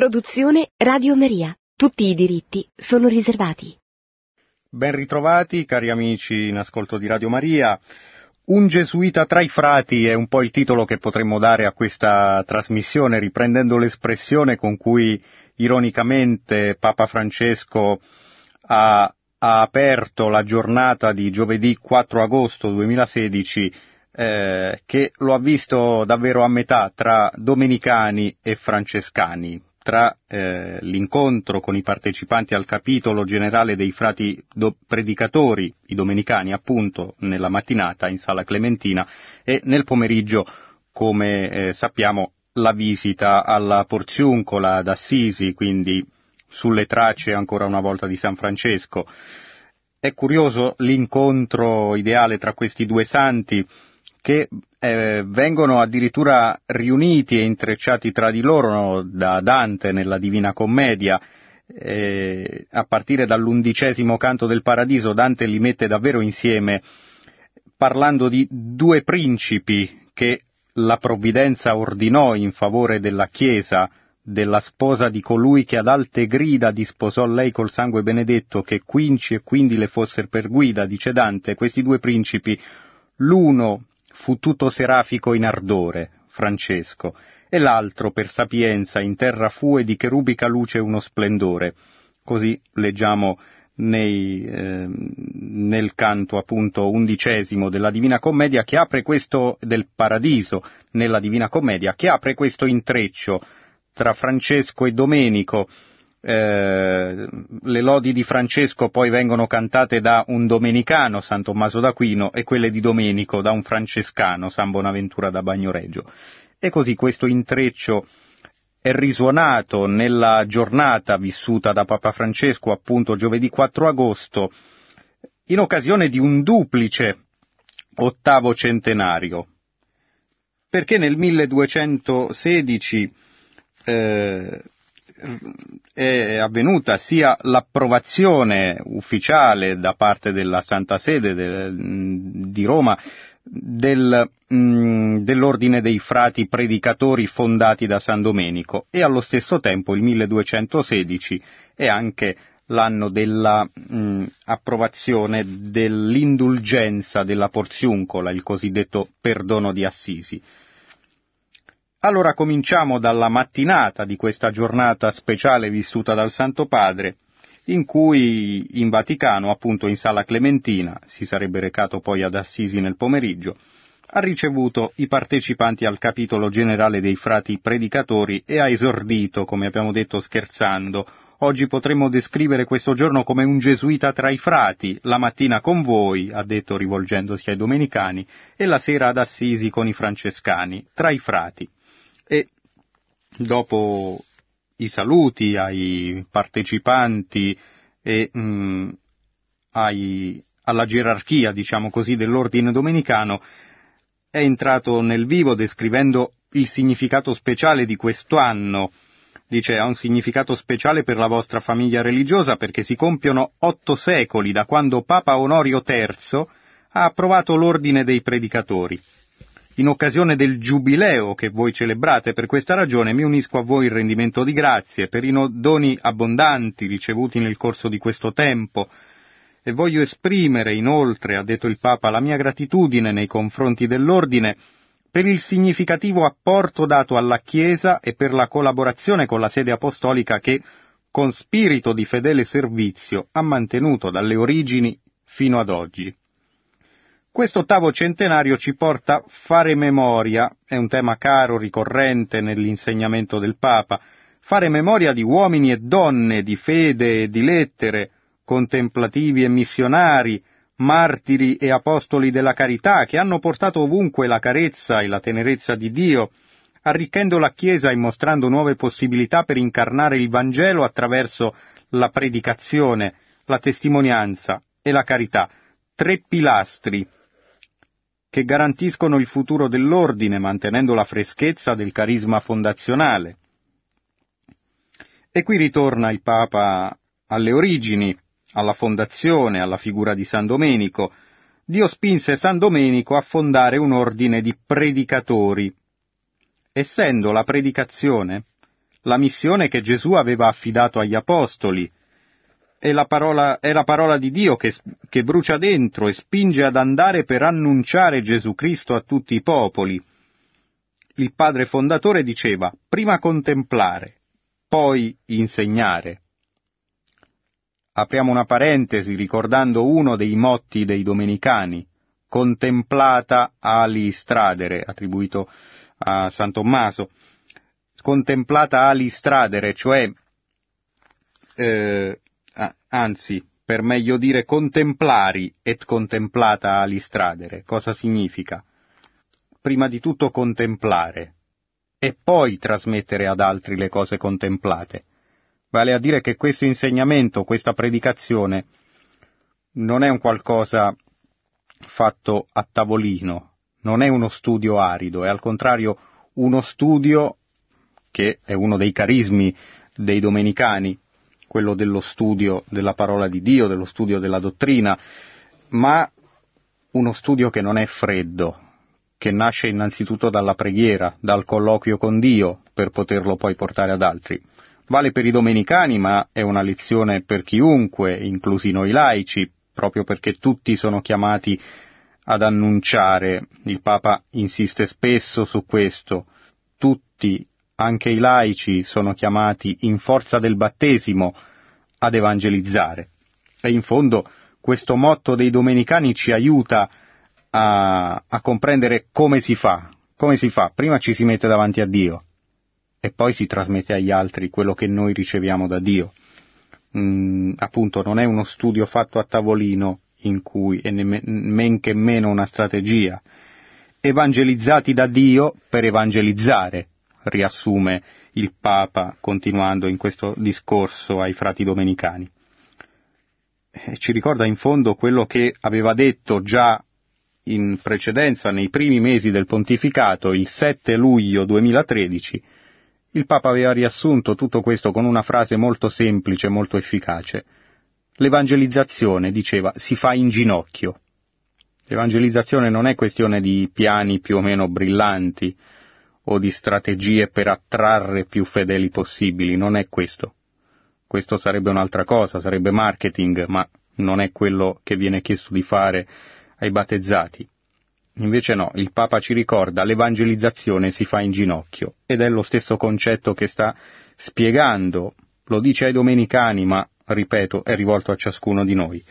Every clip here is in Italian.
Produzione Radio Maria. Tutti i diritti sono riservati. Ben ritrovati, cari amici in ascolto di Radio Maria. Un gesuita tra i frati è un po' il titolo che potremmo dare a questa trasmissione, riprendendo l'espressione con cui ironicamente Papa Francesco ha, ha aperto la giornata di giovedì 4 agosto 2016 eh, che lo ha visto davvero a metà tra domenicani e francescani, tra eh, l'incontro con i partecipanti al capitolo generale dei frati do- predicatori, i domenicani appunto, nella mattinata in sala Clementina e nel pomeriggio, come eh, sappiamo, la visita alla Porziuncola d'Assisi, quindi sulle tracce ancora una volta di San Francesco. È curioso l'incontro ideale tra questi due santi, che eh, vengono addirittura riuniti e intrecciati tra di loro no, da Dante nella Divina Commedia. Eh, a partire dall'undicesimo canto del Paradiso Dante li mette davvero insieme parlando di due principi che la provvidenza ordinò in favore della Chiesa, della sposa di colui che ad alte grida disposò lei col sangue benedetto che quinci e quindi le fosser per guida, dice Dante, questi due principi, l'uno fu tutto serafico in ardore, Francesco, e l'altro per sapienza in terra fu e di cherubica luce uno splendore. Così leggiamo nei, eh, nel canto appunto undicesimo della Divina Commedia che apre questo del Paradiso nella Divina Commedia che apre questo intreccio tra Francesco e Domenico eh, le lodi di Francesco poi vengono cantate da un domenicano, San Tommaso d'Aquino, e quelle di Domenico da un francescano, San Bonaventura da Bagnoregio. E così questo intreccio è risuonato nella giornata vissuta da Papa Francesco, appunto giovedì 4 agosto, in occasione di un duplice ottavo centenario, perché nel 1216 eh, è avvenuta sia l'approvazione ufficiale da parte della Santa Sede de, di Roma del, mh, dell'ordine dei frati predicatori fondati da San Domenico e allo stesso tempo il 1216 è anche l'anno dell'approvazione dell'indulgenza della porziuncola, il cosiddetto perdono di Assisi. Allora cominciamo dalla mattinata di questa giornata speciale vissuta dal Santo Padre, in cui in Vaticano, appunto in Sala Clementina, si sarebbe recato poi ad Assisi nel pomeriggio, ha ricevuto i partecipanti al capitolo generale dei frati predicatori e ha esordito, come abbiamo detto scherzando, oggi potremmo descrivere questo giorno come un gesuita tra i frati, la mattina con voi, ha detto rivolgendosi ai domenicani, e la sera ad Assisi con i francescani, tra i frati dopo i saluti ai partecipanti e mh, mm, ai, alla gerarchia, diciamo così, dell'ordine domenicano, è entrato nel vivo descrivendo il significato speciale di questo anno. Dice, ha un significato speciale per la vostra famiglia religiosa perché si compiono otto secoli da quando Papa Onorio III ha approvato l'ordine dei predicatori in occasione del giubileo che voi celebrate. Per questa ragione mi unisco a voi in rendimento di grazie per i doni abbondanti ricevuti nel corso di questo tempo e voglio esprimere inoltre, ha detto il Papa, la mia gratitudine nei confronti dell'Ordine per il significativo apporto dato alla Chiesa e per la collaborazione con la sede apostolica che, con spirito di fedele servizio, ha mantenuto dalle origini fino ad oggi. Questo ottavo centenario ci porta a fare memoria, è un tema caro, ricorrente nell'insegnamento del Papa, fare memoria di uomini e donne di fede e di lettere, contemplativi e missionari, martiri e apostoli della carità, che hanno portato ovunque la carezza e la tenerezza di Dio, arricchendo la Chiesa e mostrando nuove possibilità per incarnare il Vangelo attraverso la predicazione, la testimonianza e la carità, tre pilastri che garantiscono il futuro dell'ordine mantenendo la freschezza del carisma fondazionale. E qui ritorna il Papa alle origini, alla fondazione, alla figura di San Domenico. Dio spinse San Domenico a fondare un ordine di predicatori, essendo la predicazione la missione che Gesù aveva affidato agli apostoli. È la parola, è la parola di Dio che, che brucia dentro e spinge ad andare per annunciare Gesù Cristo a tutti i popoli. Il padre fondatore diceva prima contemplare, poi insegnare. Apriamo una parentesi ricordando uno dei motti dei domenicani, contemplata ali stradere, attribuito a San Tommaso, contemplata ali stradere, cioè, eh, anzi, per meglio dire contemplari et contemplata ali stradere. Cosa significa? Prima di tutto contemplare e poi trasmettere ad altri le cose contemplate. Vale a dire che questo insegnamento, questa predicazione, non è un qualcosa fatto a tavolino, non è uno studio arido, è al contrario uno studio che è uno dei carismi dei domenicani, quello dello studio della parola di Dio, dello studio della dottrina, ma uno studio che non è freddo, che nasce innanzitutto dalla preghiera, dal colloquio con Dio, per poterlo poi portare ad altri. Vale per i domenicani, ma è una lezione per chiunque, inclusi noi laici, proprio perché tutti sono chiamati ad annunciare. Il Papa insiste spesso su questo. Tutti, anche i laici, sono chiamati in forza del battesimo ad evangelizzare. E in fondo questo motto dei domenicani ci aiuta a, a comprendere come si fa. Come si fa? Prima ci si mette davanti a Dio e poi si trasmette agli altri quello che noi riceviamo da Dio mh, appunto non è uno studio fatto a tavolino in cui è men che meno una strategia. Evangelizzati da Dio per evangelizzare, riassume il Papa continuando in questo discorso ai frati domenicani. E ci ricorda in fondo quello che aveva detto già in precedenza, nei primi mesi del pontificato, il 7 luglio 2013, il Papa aveva riassunto tutto questo con una frase molto semplice e molto efficace. L'evangelizzazione, diceva, si fa in ginocchio. L'evangelizzazione non è questione di piani più o meno brillanti o di strategie per attrarre più fedeli possibili, non è questo. Questo sarebbe un'altra cosa, sarebbe marketing, ma non è quello che viene chiesto di fare ai battezzati. Invece no, il Papa ci ricorda l'evangelizzazione si fa in ginocchio ed è lo stesso concetto che sta spiegando, lo dice ai domenicani, ma ripeto, è rivolto a ciascuno di noi.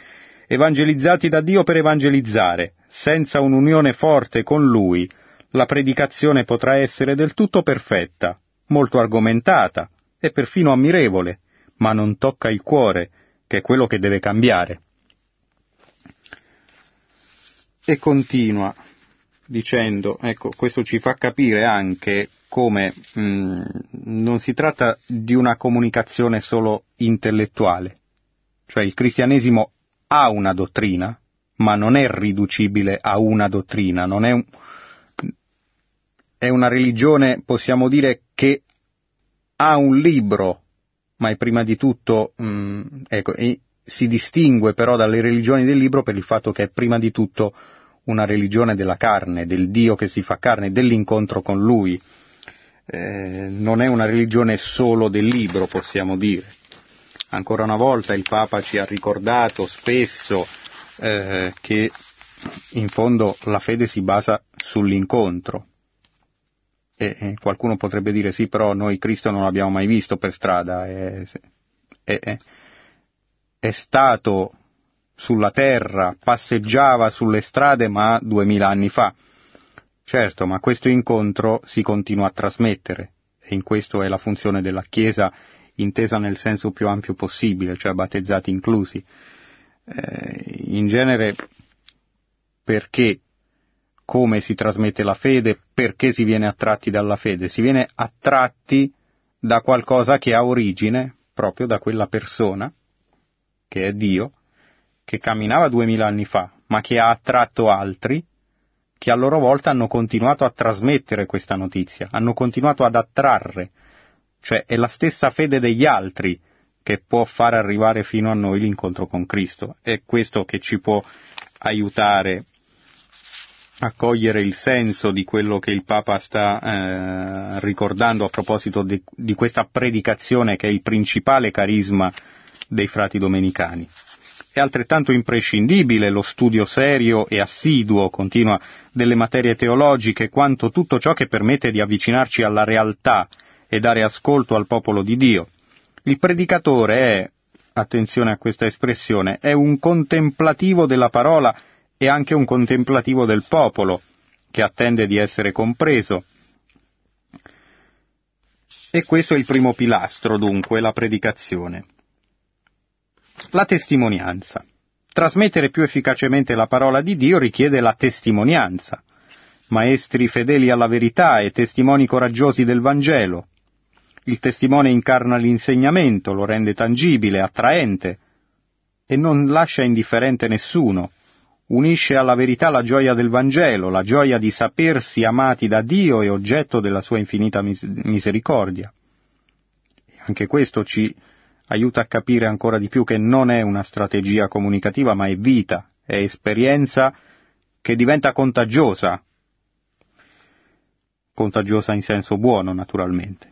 Evangelizzati da Dio per evangelizzare, senza un'unione forte con Lui, la predicazione potrà essere del tutto perfetta, molto argomentata e perfino ammirevole, ma non tocca il cuore, che è quello che deve cambiare. E continua dicendo, ecco, questo ci fa capire anche come mh, mm, non si tratta di una comunicazione solo intellettuale, cioè il cristianesimo ha una dottrina, ma non è riducibile a una dottrina, non è, un, è una religione, possiamo dire, che ha un libro, ma è prima di tutto, mh, mm, ecco, si distingue però dalle religioni del libro per il fatto che è prima di tutto una religione della carne, del Dio che si fa carne, dell'incontro con Lui. Eh, non è una religione solo del libro, possiamo dire. Ancora una volta il Papa ci ha ricordato spesso eh, che in fondo la fede si basa sull'incontro. E, qualcuno potrebbe dire sì, però noi Cristo non l'abbiamo mai visto per strada, è, è, è stato sulla terra, passeggiava sulle strade ma duemila anni fa. Certo, ma questo incontro si continua a trasmettere e in questo è la funzione della Chiesa intesa nel senso più ampio possibile, cioè battezzati inclusi. Eh, in genere perché come si trasmette la fede, perché si viene attratti dalla fede? Si viene attratti da qualcosa che ha origine proprio da quella persona, che è Dio, che camminava duemila anni fa, ma che ha attratto altri che a loro volta hanno continuato a trasmettere questa notizia, hanno continuato ad attrarre, cioè è la stessa fede degli altri che può far arrivare fino a noi l'incontro con Cristo, è questo che ci può aiutare a cogliere il senso di quello che il Papa sta eh, ricordando a proposito di, di questa predicazione che è il principale carisma dei frati domenicani. È altrettanto imprescindibile lo studio serio e assiduo, continua, delle materie teologiche quanto tutto ciò che permette di avvicinarci alla realtà e dare ascolto al popolo di Dio. Il predicatore è, attenzione a questa espressione, è un contemplativo della parola e anche un contemplativo del popolo, che attende di essere compreso. E questo è il primo pilastro, dunque, la predicazione. La testimonianza. Trasmettere più efficacemente la parola di Dio richiede la testimonianza. Maestri fedeli alla verità e testimoni coraggiosi del Vangelo. Il testimone incarna l'insegnamento, lo rende tangibile, attraente e non lascia indifferente nessuno. Unisce alla verità la gioia del Vangelo, la gioia di sapersi amati da Dio e oggetto della sua infinita misericordia. E anche questo ci aiuta a capire ancora di più che non è una strategia comunicativa, ma è vita, è esperienza che diventa contagiosa, contagiosa in senso buono naturalmente.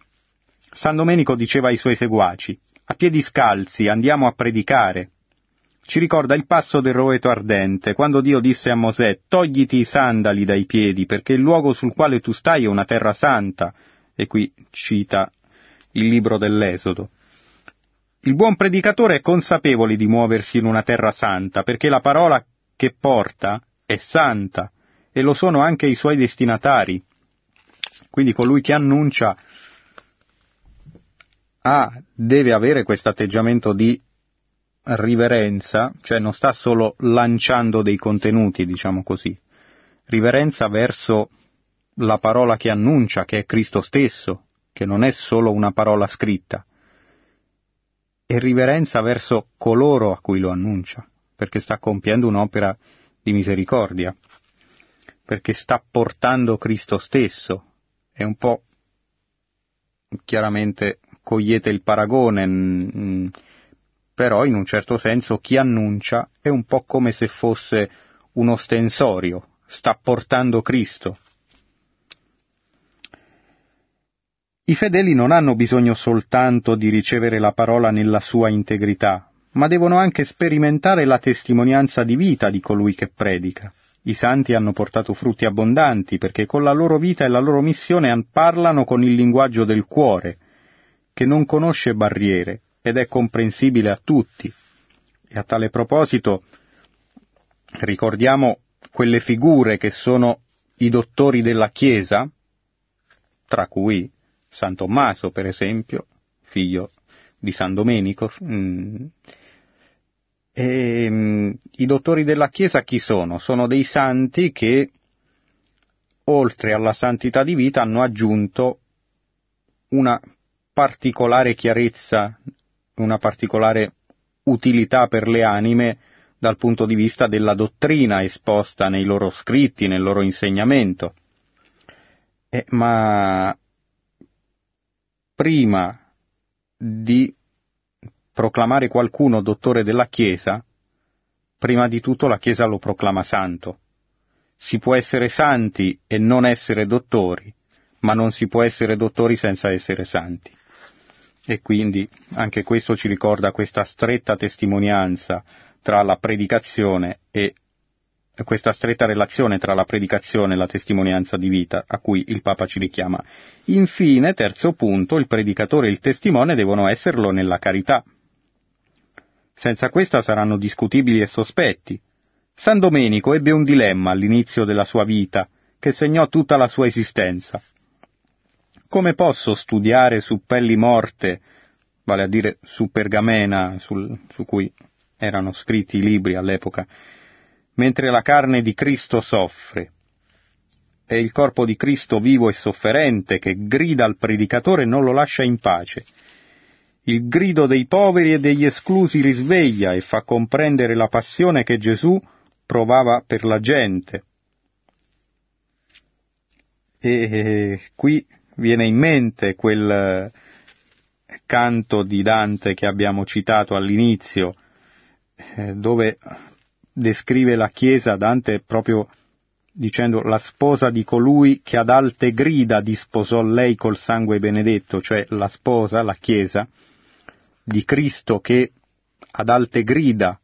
San Domenico diceva ai suoi seguaci, a piedi scalzi andiamo a predicare. Ci ricorda il passo del roeto ardente, quando Dio disse a Mosè, togliti i sandali dai piedi, perché il luogo sul quale tu stai è una terra santa, e qui cita il libro dell'Esodo. Il buon predicatore è consapevole di muoversi in una terra santa, perché la parola che porta è santa, e lo sono anche i suoi destinatari. Quindi colui che annuncia ha, deve avere questo atteggiamento di riverenza, cioè non sta solo lanciando dei contenuti, diciamo così, riverenza verso la parola che annuncia, che è Cristo stesso, che non è solo una parola scritta, e riverenza verso coloro a cui lo annuncia, perché sta compiendo un'opera di misericordia, perché sta portando Cristo stesso. È un po' chiaramente cogliete il paragone, però in un certo senso chi annuncia è un po' come se fosse un ostensorio, sta portando Cristo, I fedeli non hanno bisogno soltanto di ricevere la parola nella sua integrità, ma devono anche sperimentare la testimonianza di vita di colui che predica. I santi hanno portato frutti abbondanti perché con la loro vita e la loro missione parlano con il linguaggio del cuore, che non conosce barriere ed è comprensibile a tutti. E a tale proposito ricordiamo quelle figure che sono i dottori della Chiesa, tra cui San Tommaso, per esempio, figlio di San Domenico. Mm. E, mm, I dottori della Chiesa chi sono? Sono dei santi che, oltre alla santità di vita, hanno aggiunto una particolare chiarezza, una particolare utilità per le anime dal punto di vista della dottrina esposta nei loro scritti, nel loro insegnamento. Eh, ma prima di proclamare qualcuno dottore della Chiesa, prima di tutto la Chiesa lo proclama santo. Si può essere santi e non essere dottori, ma non si può essere dottori senza essere santi. E quindi anche questo ci ricorda questa stretta testimonianza tra la predicazione e questa stretta relazione tra la predicazione e la testimonianza di vita a cui il Papa ci richiama. Infine, terzo punto, il predicatore e il testimone devono esserlo nella carità. Senza questa saranno discutibili e sospetti. San Domenico ebbe un dilemma all'inizio della sua vita, che segnò tutta la sua esistenza. Come posso studiare su pelli morte, vale a dire su pergamena sul, su cui erano scritti i libri all'epoca, mentre la carne di Cristo soffre. È il corpo di Cristo vivo e sofferente che grida al predicatore e non lo lascia in pace. Il grido dei poveri e degli esclusi risveglia e fa comprendere la passione che Gesù provava per la gente. E qui viene in mente quel canto di Dante che abbiamo citato all'inizio, eh, dove descrive la Chiesa, Dante proprio dicendo la sposa di colui che ad alte grida disposò lei col sangue benedetto, cioè la sposa, la Chiesa, di Cristo che ad alte grida,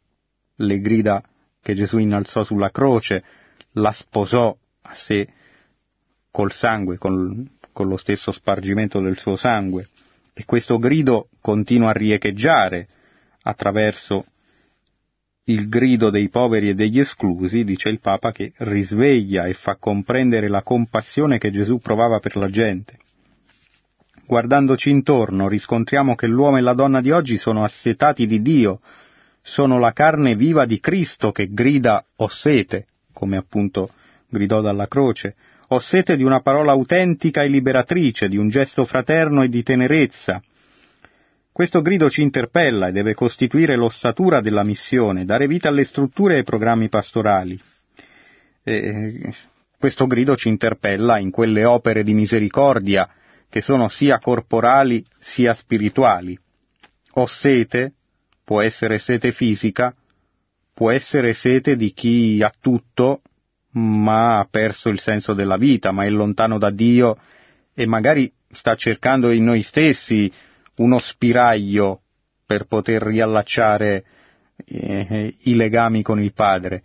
le grida che Gesù innalzò sulla croce, la sposò a sé col sangue, con, con lo stesso spargimento del suo sangue. E questo grido continua a riecheggiare attraverso il grido dei poveri e degli esclusi, dice il Papa, che risveglia e fa comprendere la compassione che Gesù provava per la gente. Guardandoci intorno riscontriamo che l'uomo e la donna di oggi sono assetati di Dio, sono la carne viva di Cristo che grida ho sete, come appunto gridò dalla croce, ho sete di una parola autentica e liberatrice, di un gesto fraterno e di tenerezza, questo grido ci interpella e deve costituire l'ossatura della missione, dare vita alle strutture e ai programmi pastorali. E questo grido ci interpella in quelle opere di misericordia che sono sia corporali sia spirituali. Ho sete, può essere sete fisica, può essere sete di chi ha tutto ma ha perso il senso della vita, ma è lontano da Dio e magari sta cercando in noi stessi uno spiraglio per poter riallacciare eh, i legami con il Padre.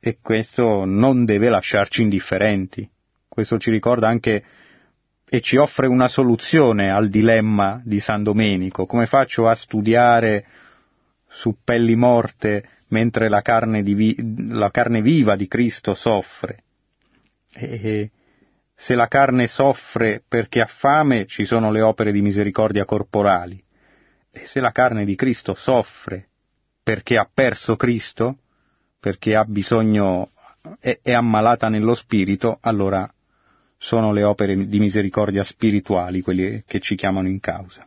E questo non deve lasciarci indifferenti. Questo ci ricorda anche e ci offre una soluzione al dilemma di San Domenico. Come faccio a studiare su pelli morte mentre la carne, vi- la carne viva di Cristo soffre? E se la carne soffre perché ha fame, ci sono le opere di misericordia corporali. E se la carne di Cristo soffre perché ha perso Cristo, perché ha bisogno, è, è ammalata nello spirito, allora sono le opere di misericordia spirituali quelle che ci chiamano in causa.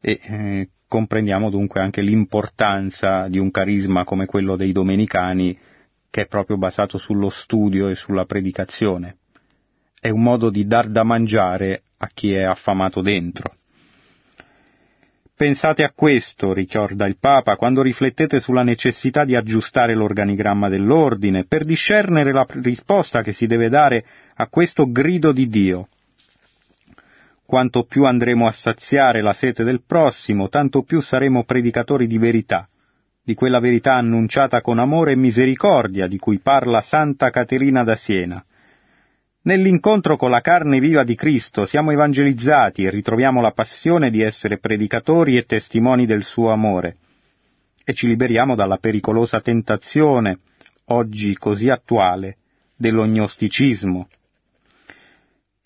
E eh, comprendiamo dunque anche l'importanza di un carisma come quello dei domenicani, che è proprio basato sullo studio e sulla predicazione è un modo di dar da mangiare a chi è affamato dentro. Pensate a questo, ricorda il Papa, quando riflettete sulla necessità di aggiustare l'organigramma dell'ordine per discernere la risposta che si deve dare a questo grido di Dio. Quanto più andremo a saziare la sete del prossimo, tanto più saremo predicatori di verità, di quella verità annunciata con amore e misericordia di cui parla Santa Caterina da Siena, Nell'incontro con la carne viva di Cristo siamo evangelizzati e ritroviamo la passione di essere predicatori e testimoni del suo amore e ci liberiamo dalla pericolosa tentazione, oggi così attuale, dell'ognosticismo.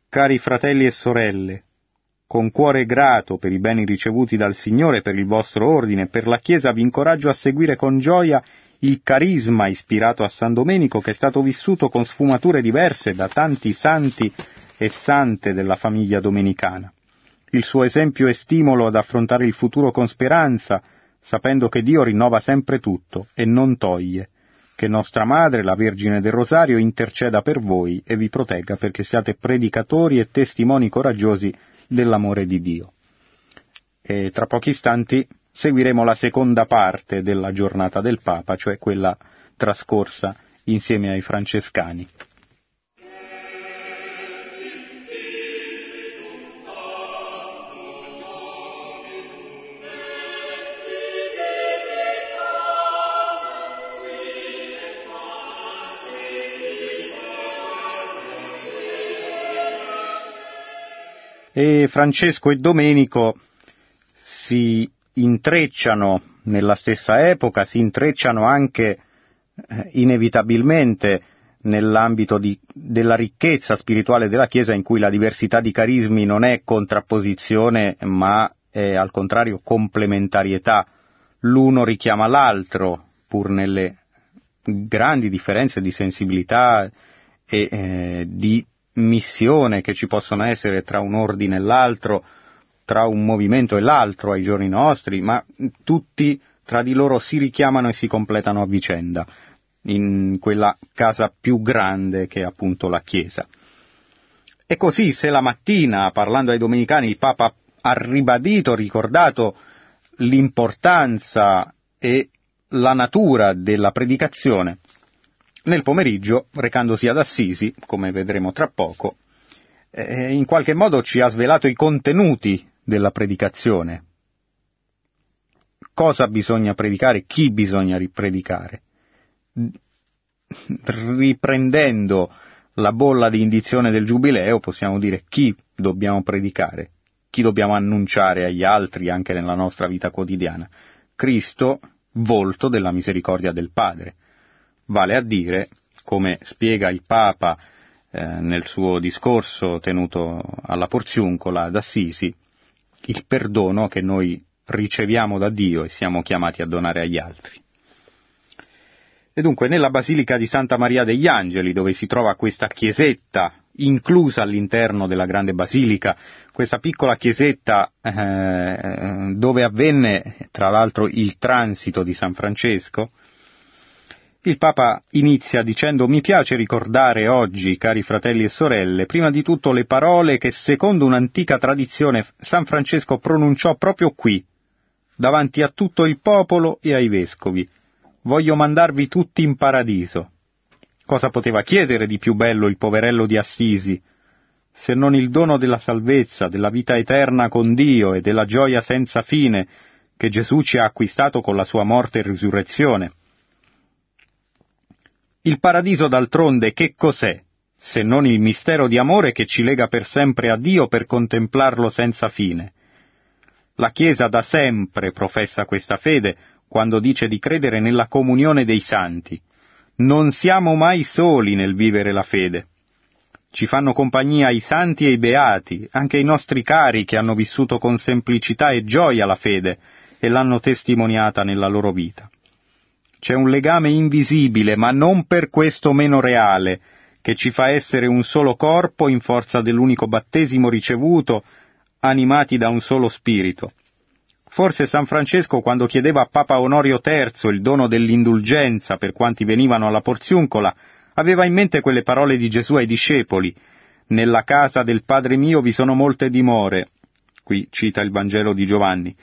Cari fratelli e sorelle, con cuore grato per i beni ricevuti dal Signore, per il vostro ordine, per la Chiesa, vi incoraggio a seguire con gioia il carisma ispirato a San Domenico che è stato vissuto con sfumature diverse da tanti santi e sante della famiglia domenicana. Il suo esempio è stimolo ad affrontare il futuro con speranza, sapendo che Dio rinnova sempre tutto e non toglie, che nostra Madre, la Vergine del Rosario, interceda per voi e vi protegga perché siate predicatori e testimoni coraggiosi dell'amore di Dio. E tra pochi istanti seguiremo la seconda parte della giornata del Papa, cioè quella trascorsa insieme ai francescani. E Francesco e Domenico si intrecciano nella stessa epoca, si intrecciano anche eh, inevitabilmente nell'ambito di, della ricchezza spirituale della Chiesa in cui la diversità di carismi non è contrapposizione ma è al contrario complementarietà. L'uno richiama l'altro pur nelle grandi differenze di sensibilità e eh, di missione che ci possono essere tra un ordine e l'altro, tra un movimento e l'altro ai giorni nostri, ma tutti tra di loro si richiamano e si completano a vicenda in quella casa più grande che è appunto la Chiesa. E così se la mattina, parlando ai domenicani, il Papa ha ribadito, ricordato l'importanza e la natura della predicazione, nel pomeriggio, recandosi ad Assisi, come vedremo tra poco, eh, in qualche modo ci ha svelato i contenuti della predicazione. Cosa bisogna predicare, chi bisogna ripredicare. Riprendendo la bolla di indizione del Giubileo, possiamo dire chi dobbiamo predicare, chi dobbiamo annunciare agli altri anche nella nostra vita quotidiana. Cristo, volto della misericordia del Padre. Vale a dire, come spiega il Papa eh, nel suo discorso tenuto alla Porziuncola ad Assisi, il perdono che noi riceviamo da Dio e siamo chiamati a donare agli altri. E dunque nella Basilica di Santa Maria degli Angeli, dove si trova questa chiesetta inclusa all'interno della grande basilica, questa piccola chiesetta eh, dove avvenne tra l'altro il transito di San Francesco, il Papa inizia dicendo mi piace ricordare oggi, cari fratelli e sorelle, prima di tutto le parole che secondo un'antica tradizione San Francesco pronunciò proprio qui, davanti a tutto il popolo e ai vescovi. Voglio mandarvi tutti in paradiso. Cosa poteva chiedere di più bello il poverello di Assisi, se non il dono della salvezza, della vita eterna con Dio e della gioia senza fine che Gesù ci ha acquistato con la sua morte e risurrezione? Il paradiso d'altronde che cos'è, se non il mistero di amore che ci lega per sempre a Dio per contemplarlo senza fine? La Chiesa da sempre professa questa fede quando dice di credere nella comunione dei santi. Non siamo mai soli nel vivere la fede. Ci fanno compagnia i santi e i beati, anche i nostri cari che hanno vissuto con semplicità e gioia la fede e l'hanno testimoniata nella loro vita. C'è un legame invisibile, ma non per questo meno reale, che ci fa essere un solo corpo in forza dell'unico battesimo ricevuto, animati da un solo spirito. Forse San Francesco, quando chiedeva a Papa Onorio III il dono dell'indulgenza per quanti venivano alla porziuncola, aveva in mente quelle parole di Gesù ai discepoli. Nella casa del Padre mio vi sono molte dimore. Qui cita il Vangelo di Giovanni.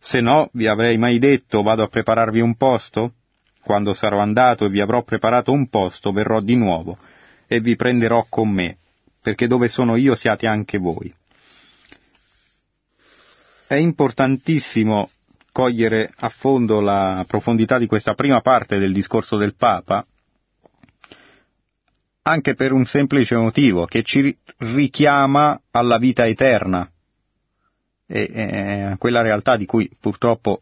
Se no, vi avrei mai detto vado a prepararvi un posto? Quando sarò andato e vi avrò preparato un posto, verrò di nuovo e vi prenderò con me, perché dove sono io siate anche voi. È importantissimo cogliere a fondo la profondità di questa prima parte del discorso del Papa, anche per un semplice motivo, che ci richiama alla vita eterna, e a quella realtà di cui purtroppo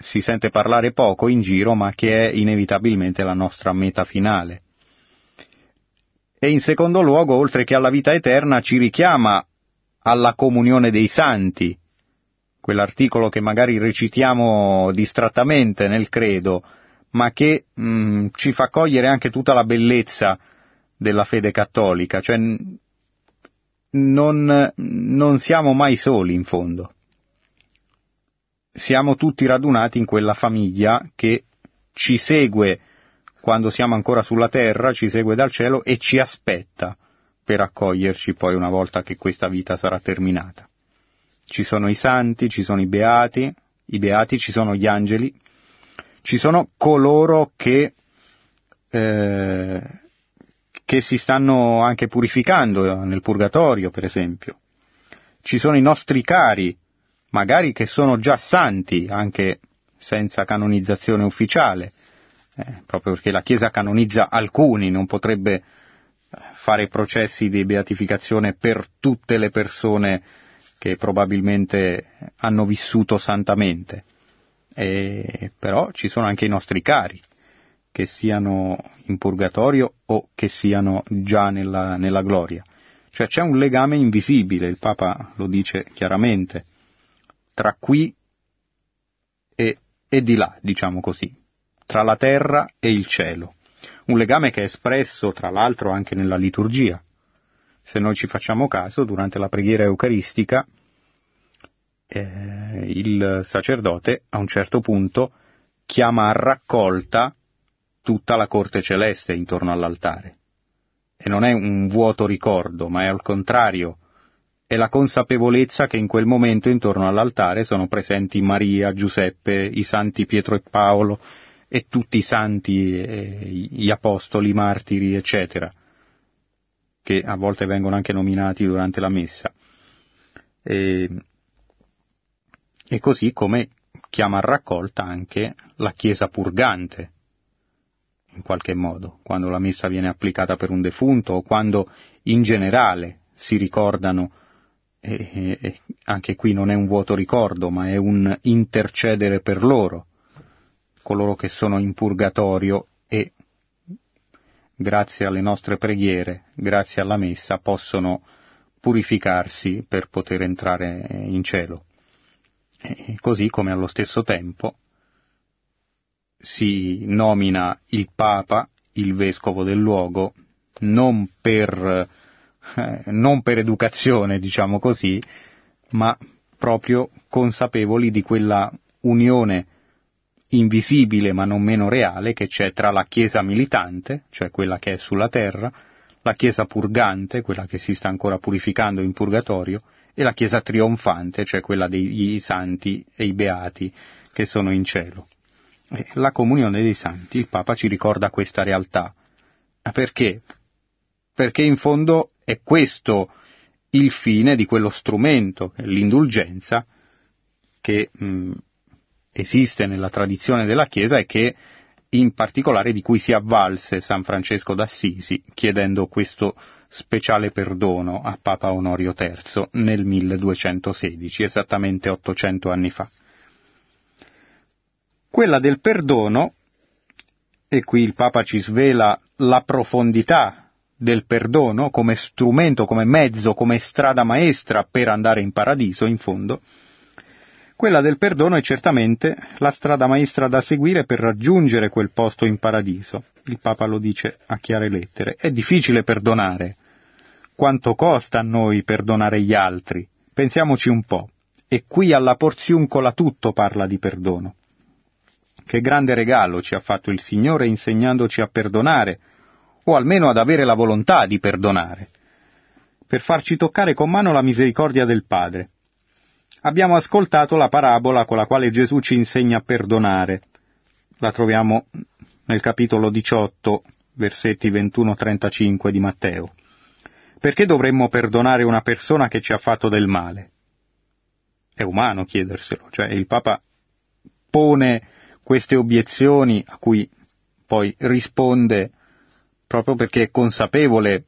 si sente parlare poco in giro, ma che è inevitabilmente la nostra meta finale. E in secondo luogo, oltre che alla vita eterna, ci richiama alla comunione dei santi, quell'articolo che magari recitiamo distrattamente nel credo, ma che mh, mm, ci fa cogliere anche tutta la bellezza della fede cattolica, cioè non, non siamo mai soli in fondo siamo tutti radunati in quella famiglia che ci segue quando siamo ancora sulla terra, ci segue dal cielo e ci aspetta per accoglierci poi una volta che questa vita sarà terminata. Ci sono i santi, ci sono i beati, i beati, ci sono gli angeli, ci sono coloro che, eh, che si stanno anche purificando nel purgatorio, per esempio. Ci sono i nostri cari, magari che sono già santi anche senza canonizzazione ufficiale, eh, proprio perché la Chiesa canonizza alcuni, non potrebbe eh, fare processi di beatificazione per tutte le persone che probabilmente hanno vissuto santamente. E, però ci sono anche i nostri cari, che siano in purgatorio o che siano già nella, nella gloria. Cioè c'è un legame invisibile, il Papa lo dice chiaramente tra qui e, e di là, diciamo così, tra la terra e il cielo. Un legame che è espresso, tra l'altro, anche nella liturgia. Se noi ci facciamo caso, durante la preghiera eucaristica, eh, il sacerdote a un certo punto chiama a raccolta tutta la corte celeste intorno all'altare. E non è un vuoto ricordo, ma è al contrario è la consapevolezza che in quel momento intorno all'altare sono presenti Maria, Giuseppe, i santi Pietro e Paolo e tutti i santi, eh, gli apostoli, i martiri, eccetera, che a volte vengono anche nominati durante la messa. E, e così come chiama a raccolta anche la Chiesa purgante, in qualche modo, quando la messa viene applicata per un defunto o quando in generale si ricordano, e, e anche qui non è un vuoto ricordo, ma è un intercedere per loro, coloro che sono in purgatorio e grazie alle nostre preghiere, grazie alla messa, possono purificarsi per poter entrare in cielo. E così come allo stesso tempo si nomina il Papa, il Vescovo del luogo, non per, eh, non per educazione, diciamo così, ma proprio consapevoli di quella unione invisibile ma non meno reale che c'è tra la Chiesa militante, cioè quella che è sulla terra, la Chiesa purgante, quella che si sta ancora purificando in purgatorio, e la Chiesa trionfante, cioè quella dei santi e i beati che sono in cielo. La comunione dei santi, il Papa ci ricorda questa realtà. Perché? Perché in fondo è questo il fine di quello strumento, l'indulgenza, che mh, esiste nella tradizione della Chiesa e che in particolare di cui si avvalse San Francesco d'Assisi chiedendo questo speciale perdono a Papa Onorio III nel 1216, esattamente 800 anni fa. Quella del perdono, e qui il Papa ci svela la profondità del perdono come strumento, come mezzo, come strada maestra per andare in paradiso, in fondo, quella del perdono è certamente la strada maestra da seguire per raggiungere quel posto in paradiso. Il Papa lo dice a chiare lettere. È difficile perdonare. Quanto costa a noi perdonare gli altri? Pensiamoci un po'. E qui alla porziuncola tutto parla di perdono. Che grande regalo ci ha fatto il Signore insegnandoci a perdonare, o almeno ad avere la volontà di perdonare, per farci toccare con mano la misericordia del Padre abbiamo ascoltato la parabola con la quale Gesù ci insegna a perdonare. La troviamo nel capitolo 18, versetti 21-35 di Matteo. Perché dovremmo perdonare una persona che ci ha fatto del male? È umano chiederselo, cioè il Papa pone queste obiezioni a cui poi risponde proprio perché è consapevole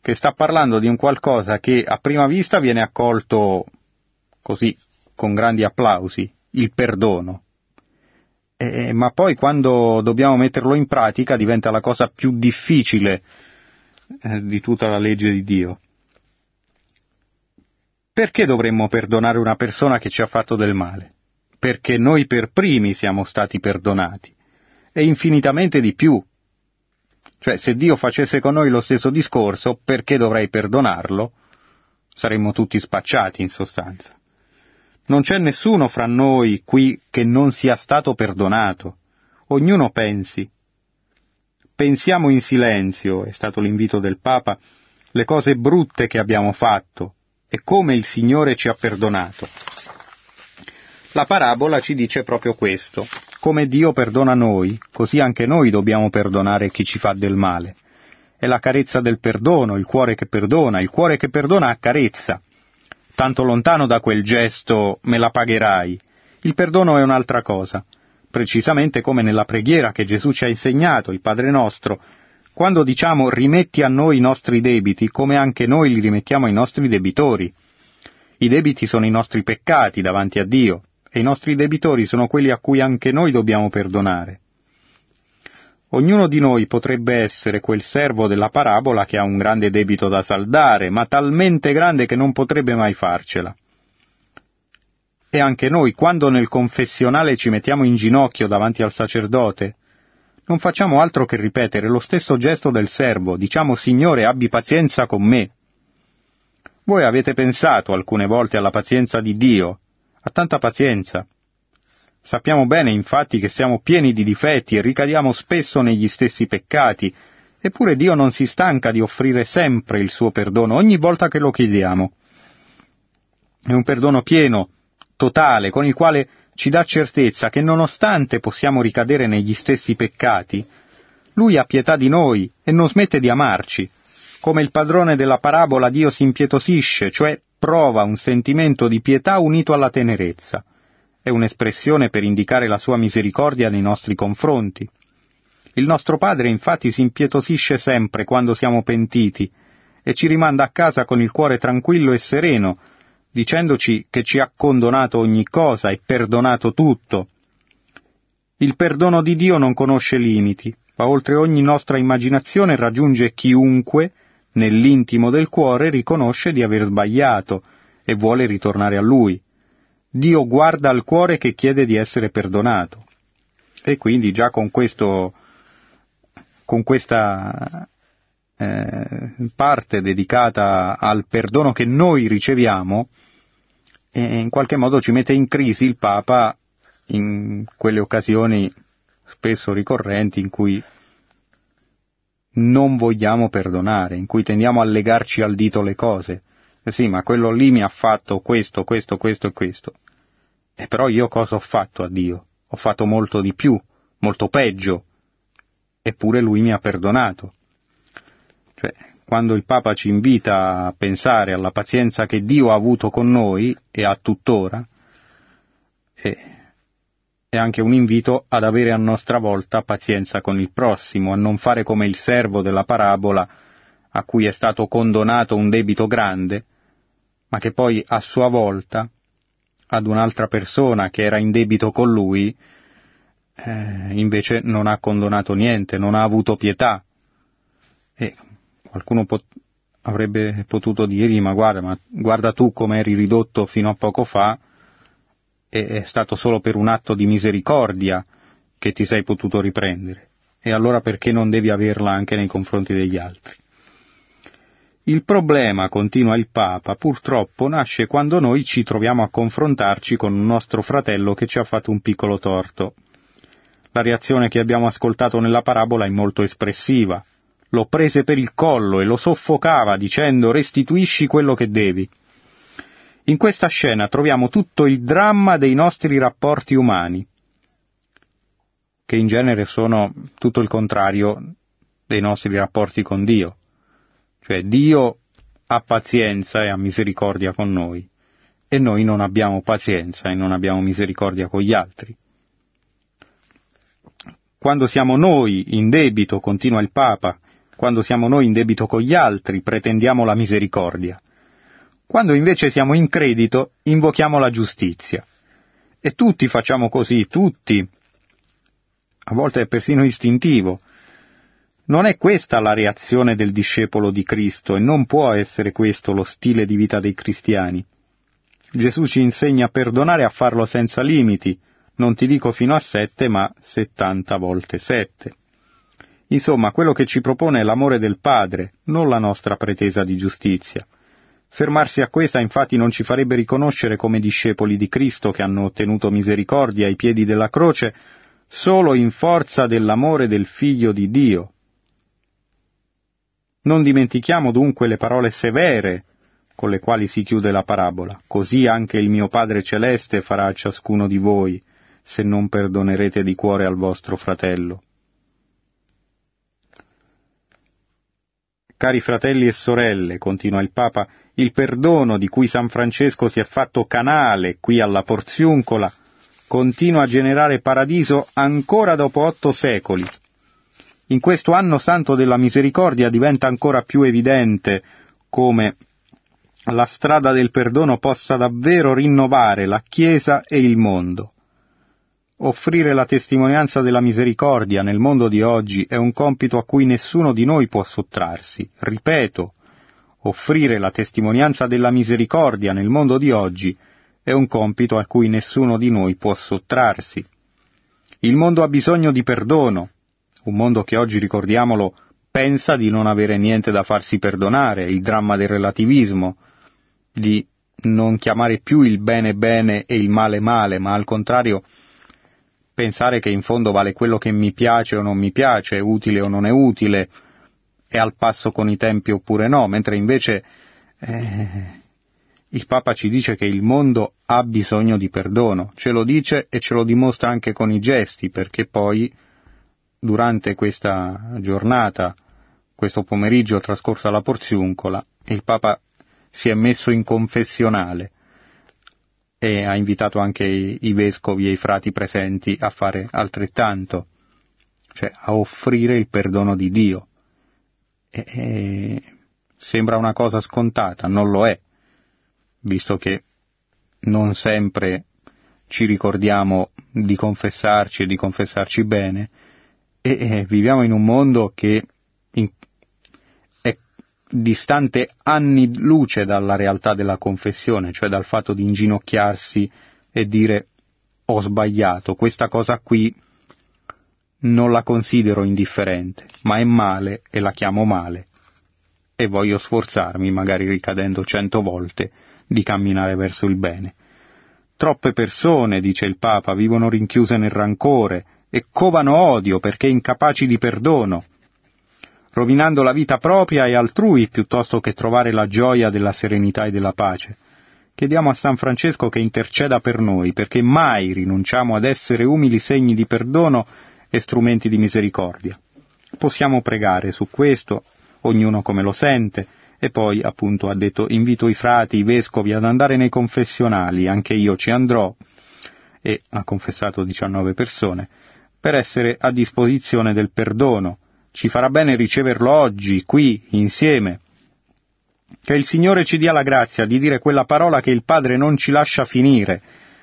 che sta parlando di un qualcosa che a prima vista viene accolto così, con grandi applausi, il perdono. Eh, ma poi quando dobbiamo metterlo in pratica diventa la cosa più difficile eh, di tutta la legge di Dio. Perché dovremmo perdonare una persona che ci ha fatto del male? Perché noi per primi siamo stati perdonati. E infinitamente di più. Cioè, se Dio facesse con noi lo stesso discorso, perché dovrei perdonarlo? Saremmo tutti spacciati, in sostanza. Non c'è nessuno fra noi qui che non sia stato perdonato. Ognuno pensi. Pensiamo in silenzio, è stato l'invito del Papa, le cose brutte che abbiamo fatto e come il Signore ci ha perdonato. La parabola ci dice proprio questo. Come Dio perdona noi, così anche noi dobbiamo perdonare chi ci fa del male. È la carezza del perdono, il cuore che perdona, il cuore che perdona accarezza tanto lontano da quel gesto me la pagherai. Il perdono è un'altra cosa, precisamente come nella preghiera che Gesù ci ha insegnato, il Padre nostro, quando diciamo rimetti a noi i nostri debiti, come anche noi li rimettiamo ai nostri debitori. I debiti sono i nostri peccati davanti a Dio, e i nostri debitori sono quelli a cui anche noi dobbiamo perdonare. Ognuno di noi potrebbe essere quel servo della parabola che ha un grande debito da saldare, ma talmente grande che non potrebbe mai farcela. E anche noi, quando nel confessionale ci mettiamo in ginocchio davanti al sacerdote, non facciamo altro che ripetere lo stesso gesto del servo, diciamo Signore abbi pazienza con me. Voi avete pensato alcune volte alla pazienza di Dio, a tanta pazienza, Sappiamo bene infatti che siamo pieni di difetti e ricadiamo spesso negli stessi peccati, eppure Dio non si stanca di offrire sempre il suo perdono ogni volta che lo chiediamo. È un perdono pieno, totale, con il quale ci dà certezza che nonostante possiamo ricadere negli stessi peccati, Lui ha pietà di noi e non smette di amarci. Come il padrone della parabola Dio si impietosisce, cioè prova un sentimento di pietà unito alla tenerezza. È un'espressione per indicare la sua misericordia nei nostri confronti. Il nostro Padre infatti si impietosisce sempre quando siamo pentiti e ci rimanda a casa con il cuore tranquillo e sereno, dicendoci che ci ha condonato ogni cosa e perdonato tutto. Il perdono di Dio non conosce limiti, ma oltre ogni nostra immaginazione raggiunge chiunque, nell'intimo del cuore, riconosce di aver sbagliato e vuole ritornare a Lui. Dio guarda al cuore che chiede di essere perdonato. E quindi già con, questo, con questa eh, parte dedicata al perdono che noi riceviamo, e in qualche modo ci mette in crisi il Papa in quelle occasioni spesso ricorrenti in cui non vogliamo perdonare, in cui tendiamo a legarci al dito le cose. Eh sì, ma quello lì mi ha fatto questo, questo, questo e questo. E però io cosa ho fatto a Dio? Ho fatto molto di più, molto peggio. Eppure lui mi ha perdonato. Cioè, quando il Papa ci invita a pensare alla pazienza che Dio ha avuto con noi e ha tuttora, è, è anche un invito ad avere a nostra volta pazienza con il prossimo, a non fare come il servo della parabola a cui è stato condonato un debito grande, ma che poi a sua volta ad un'altra persona che era in debito con lui, eh, invece non ha condonato niente, non ha avuto pietà. E Qualcuno pot- avrebbe potuto dirgli, ma guarda, ma guarda tu come eri ridotto fino a poco fa, è stato solo per un atto di misericordia che ti sei potuto riprendere. E allora perché non devi averla anche nei confronti degli altri? Il problema, continua il Papa, purtroppo nasce quando noi ci troviamo a confrontarci con un nostro fratello che ci ha fatto un piccolo torto. La reazione che abbiamo ascoltato nella parabola è molto espressiva lo prese per il collo e lo soffocava dicendo restituisci quello che devi. In questa scena troviamo tutto il dramma dei nostri rapporti umani, che in genere sono tutto il contrario dei nostri rapporti con Dio. Cioè Dio ha pazienza e ha misericordia con noi, e noi non abbiamo pazienza e non abbiamo misericordia con gli altri. Quando siamo noi in debito, continua il Papa, quando siamo noi in debito con gli altri, pretendiamo la misericordia. Quando invece siamo in credito, invochiamo la giustizia. E tutti facciamo così, tutti. A volte è persino istintivo. Non è questa la reazione del discepolo di Cristo e non può essere questo lo stile di vita dei cristiani. Gesù ci insegna a perdonare e a farlo senza limiti, non ti dico fino a sette, ma settanta volte sette. Insomma, quello che ci propone è l'amore del Padre, non la nostra pretesa di giustizia. Fermarsi a questa infatti non ci farebbe riconoscere come discepoli di Cristo che hanno ottenuto misericordia ai piedi della croce solo in forza dell'amore del Figlio di Dio. Non dimentichiamo dunque le parole severe con le quali si chiude la parabola. Così anche il mio Padre Celeste farà a ciascuno di voi, se non perdonerete di cuore al vostro fratello. Cari fratelli e sorelle, continua il Papa, il perdono di cui San Francesco si è fatto canale qui alla Porziuncola continua a generare paradiso ancora dopo otto secoli. In questo anno santo della misericordia diventa ancora più evidente come la strada del perdono possa davvero rinnovare la Chiesa e il mondo. Offrire la testimonianza della misericordia nel mondo di oggi è un compito a cui nessuno di noi può sottrarsi. Ripeto, offrire la testimonianza della misericordia nel mondo di oggi è un compito a cui nessuno di noi può sottrarsi. Il mondo ha bisogno di perdono, un mondo che oggi, ricordiamolo, pensa di non avere niente da farsi perdonare, il dramma del relativismo, di non chiamare più il bene bene e il male male, ma al contrario pensare che in fondo vale quello che mi piace o non mi piace, è utile o non è utile, è al passo con i tempi oppure no, mentre invece eh, il Papa ci dice che il mondo ha bisogno di perdono, ce lo dice e ce lo dimostra anche con i gesti, perché poi durante questa giornata, questo pomeriggio trascorso alla Porziuncola, il Papa si è messo in confessionale e ha invitato anche i, i vescovi e i frati presenti a fare altrettanto, cioè a offrire il perdono di Dio. E, e, sembra una cosa scontata, non lo è, visto che non sempre ci ricordiamo di confessarci e di confessarci bene, e, e viviamo in un mondo che distante anni luce dalla realtà della confessione, cioè dal fatto di inginocchiarsi e dire ho sbagliato, questa cosa qui non la considero indifferente, ma è male e la chiamo male e voglio sforzarmi, magari ricadendo cento volte, di camminare verso il bene. Troppe persone, dice il Papa, vivono rinchiuse nel rancore e covano odio perché incapaci di perdono, rovinando la vita propria e altrui piuttosto che trovare la gioia della serenità e della pace. Chiediamo a San Francesco che interceda per noi, perché mai rinunciamo ad essere umili segni di perdono e strumenti di misericordia. Possiamo pregare su questo ognuno come lo sente, e poi appunto ha detto invito i frati, i vescovi ad andare nei confessionali, anche io ci andrò, e ha confessato 19 persone, per essere a disposizione del perdono. Ci farà bene riceverlo oggi, qui, insieme. Che il Signore ci dia la grazia di dire quella parola che il Padre non ci lascia finire,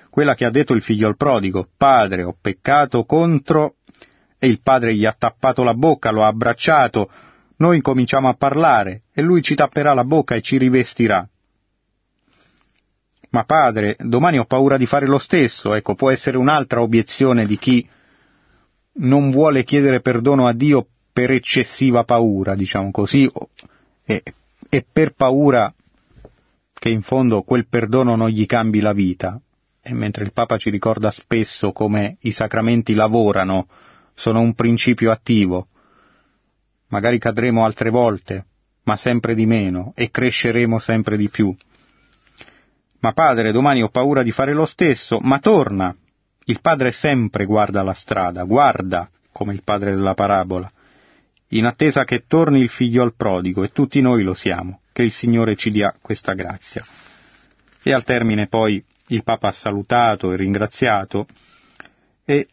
quella che ha detto il figlio al prodigo, Padre, ho peccato contro... E il padre gli ha tappato la bocca, lo ha abbracciato, noi incominciamo a parlare e lui ci tapperà la bocca e ci rivestirà. Ma padre, domani ho paura di fare lo stesso, ecco, può essere un'altra obiezione di chi non vuole chiedere perdono a Dio per eccessiva paura, diciamo così, e, e per paura che in fondo quel perdono non gli cambi la vita. E mentre il Papa ci ricorda spesso come i sacramenti lavorano, sono un principio attivo, magari cadremo altre volte, ma sempre di meno, e cresceremo sempre di più. Ma padre, domani ho paura di fare lo stesso, ma torna. Il padre sempre guarda la strada, guarda, come il padre della parabola, in attesa che torni il figlio al prodigo, e tutti noi lo siamo, che il Signore ci dia questa grazia. E al termine poi il Papa ha salutato e ringraziato, e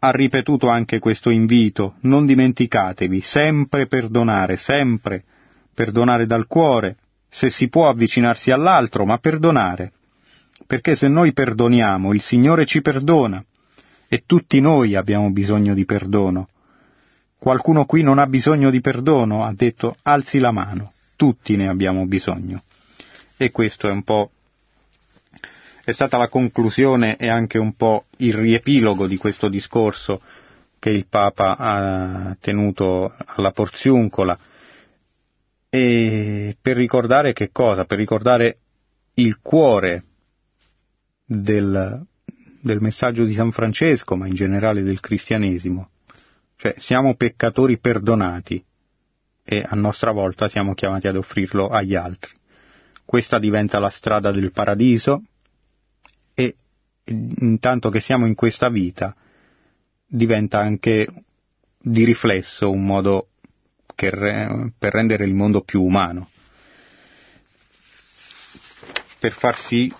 ha ripetuto anche questo invito, non dimenticatevi, sempre perdonare, sempre perdonare dal cuore, se si può avvicinarsi all'altro, ma perdonare. Perché se noi perdoniamo, il Signore ci perdona, e tutti noi abbiamo bisogno di perdono. Qualcuno qui non ha bisogno di perdono, ha detto alzi la mano, tutti ne abbiamo bisogno. E questo è un po' è stata la conclusione e anche un po' il riepilogo di questo discorso che il Papa ha tenuto alla Porziuncola. E per ricordare che cosa? Per ricordare il cuore del, del messaggio di San Francesco, ma in generale del cristianesimo. Cioè, siamo peccatori perdonati e a nostra volta siamo chiamati ad offrirlo agli altri. Questa diventa la strada del paradiso, e intanto che siamo in questa vita diventa anche di riflesso un modo re, per rendere il mondo più umano. Per far sì,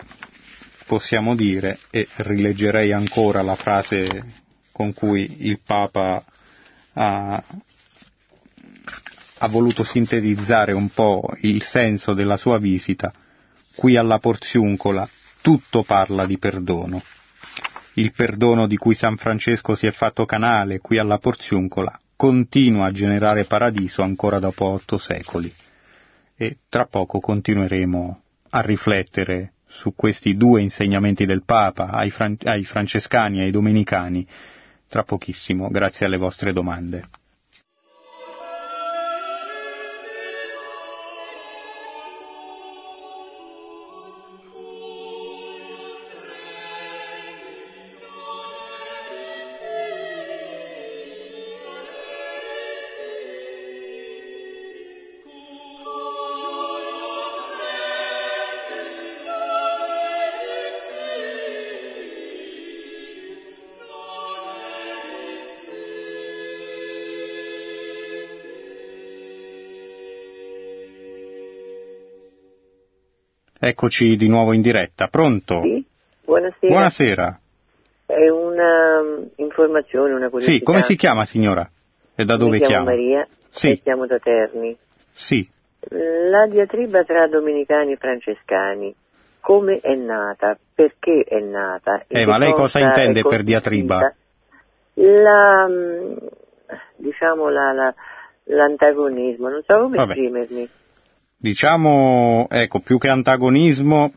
possiamo dire, e rileggerei ancora la frase con cui il Papa ha, ha voluto sintetizzare un po' il senso della sua visita, qui alla Porziuncola tutto parla di perdono. Il perdono di cui San Francesco si è fatto canale qui alla Porziuncola continua a generare paradiso ancora dopo otto secoli e tra poco continueremo a riflettere su questi due insegnamenti del Papa ai, fran- ai francescani e ai domenicani tra pochissimo, grazie alle vostre domande. Eccoci di nuovo in diretta. Pronto? Sì, buonasera. Buonasera. È una um, informazione, una curiosità. Sì, come si chiama signora? E da dove Mi chiamo chiama? Maria Sì. e chiamo da Terni. Sì. La diatriba tra domenicani e francescani, come è nata? Perché è nata? Eh, ma lei cosa intende per diatriba? La, mm, diciamo, la, la- l'antagonismo, non so come Vabbè. esprimermi. Diciamo, ecco, più che antagonismo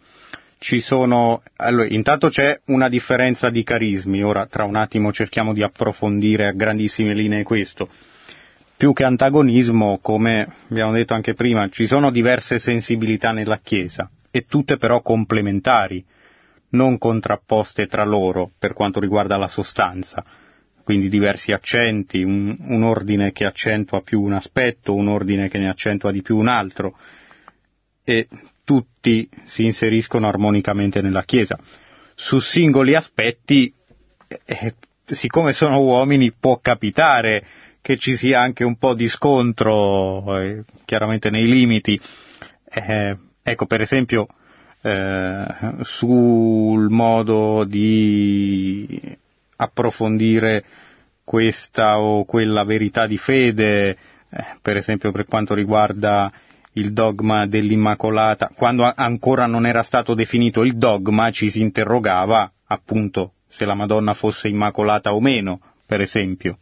ci sono, allora, intanto c'è una differenza di carismi, ora tra un attimo cerchiamo di approfondire a grandissime linee questo. Più che antagonismo, come abbiamo detto anche prima, ci sono diverse sensibilità nella Chiesa e tutte però complementari, non contrapposte tra loro per quanto riguarda la sostanza. Quindi diversi accenti, un, un ordine che accentua più un aspetto, un ordine che ne accentua di più un altro e tutti si inseriscono armonicamente nella Chiesa. Su singoli aspetti, eh, siccome sono uomini, può capitare che ci sia anche un po' di scontro, eh, chiaramente nei limiti. Eh, ecco, per esempio, eh, sul modo di approfondire questa o quella verità di fede, eh, per esempio per quanto riguarda il dogma dell'Immacolata, quando ancora non era stato definito il dogma ci si interrogava appunto se la Madonna fosse immacolata o meno, per esempio.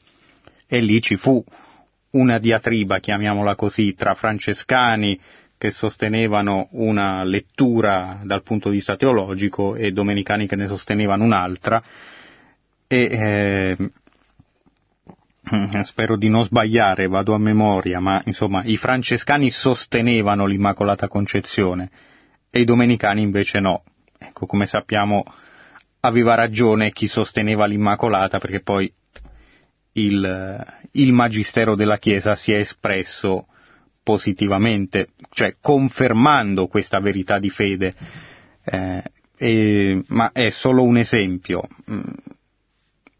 E lì ci fu una diatriba, chiamiamola così, tra francescani che sostenevano una lettura dal punto di vista teologico e domenicani che ne sostenevano un'altra e eh, spero di non sbagliare, vado a memoria, ma insomma i francescani sostenevano l'Immacolata Concezione e i domenicani invece no. Ecco, come sappiamo aveva ragione chi sosteneva l'Immacolata perché poi il, il Magistero della Chiesa si è espresso positivamente, cioè confermando questa verità di fede. Eh, e- ma è solo un esempio, mm,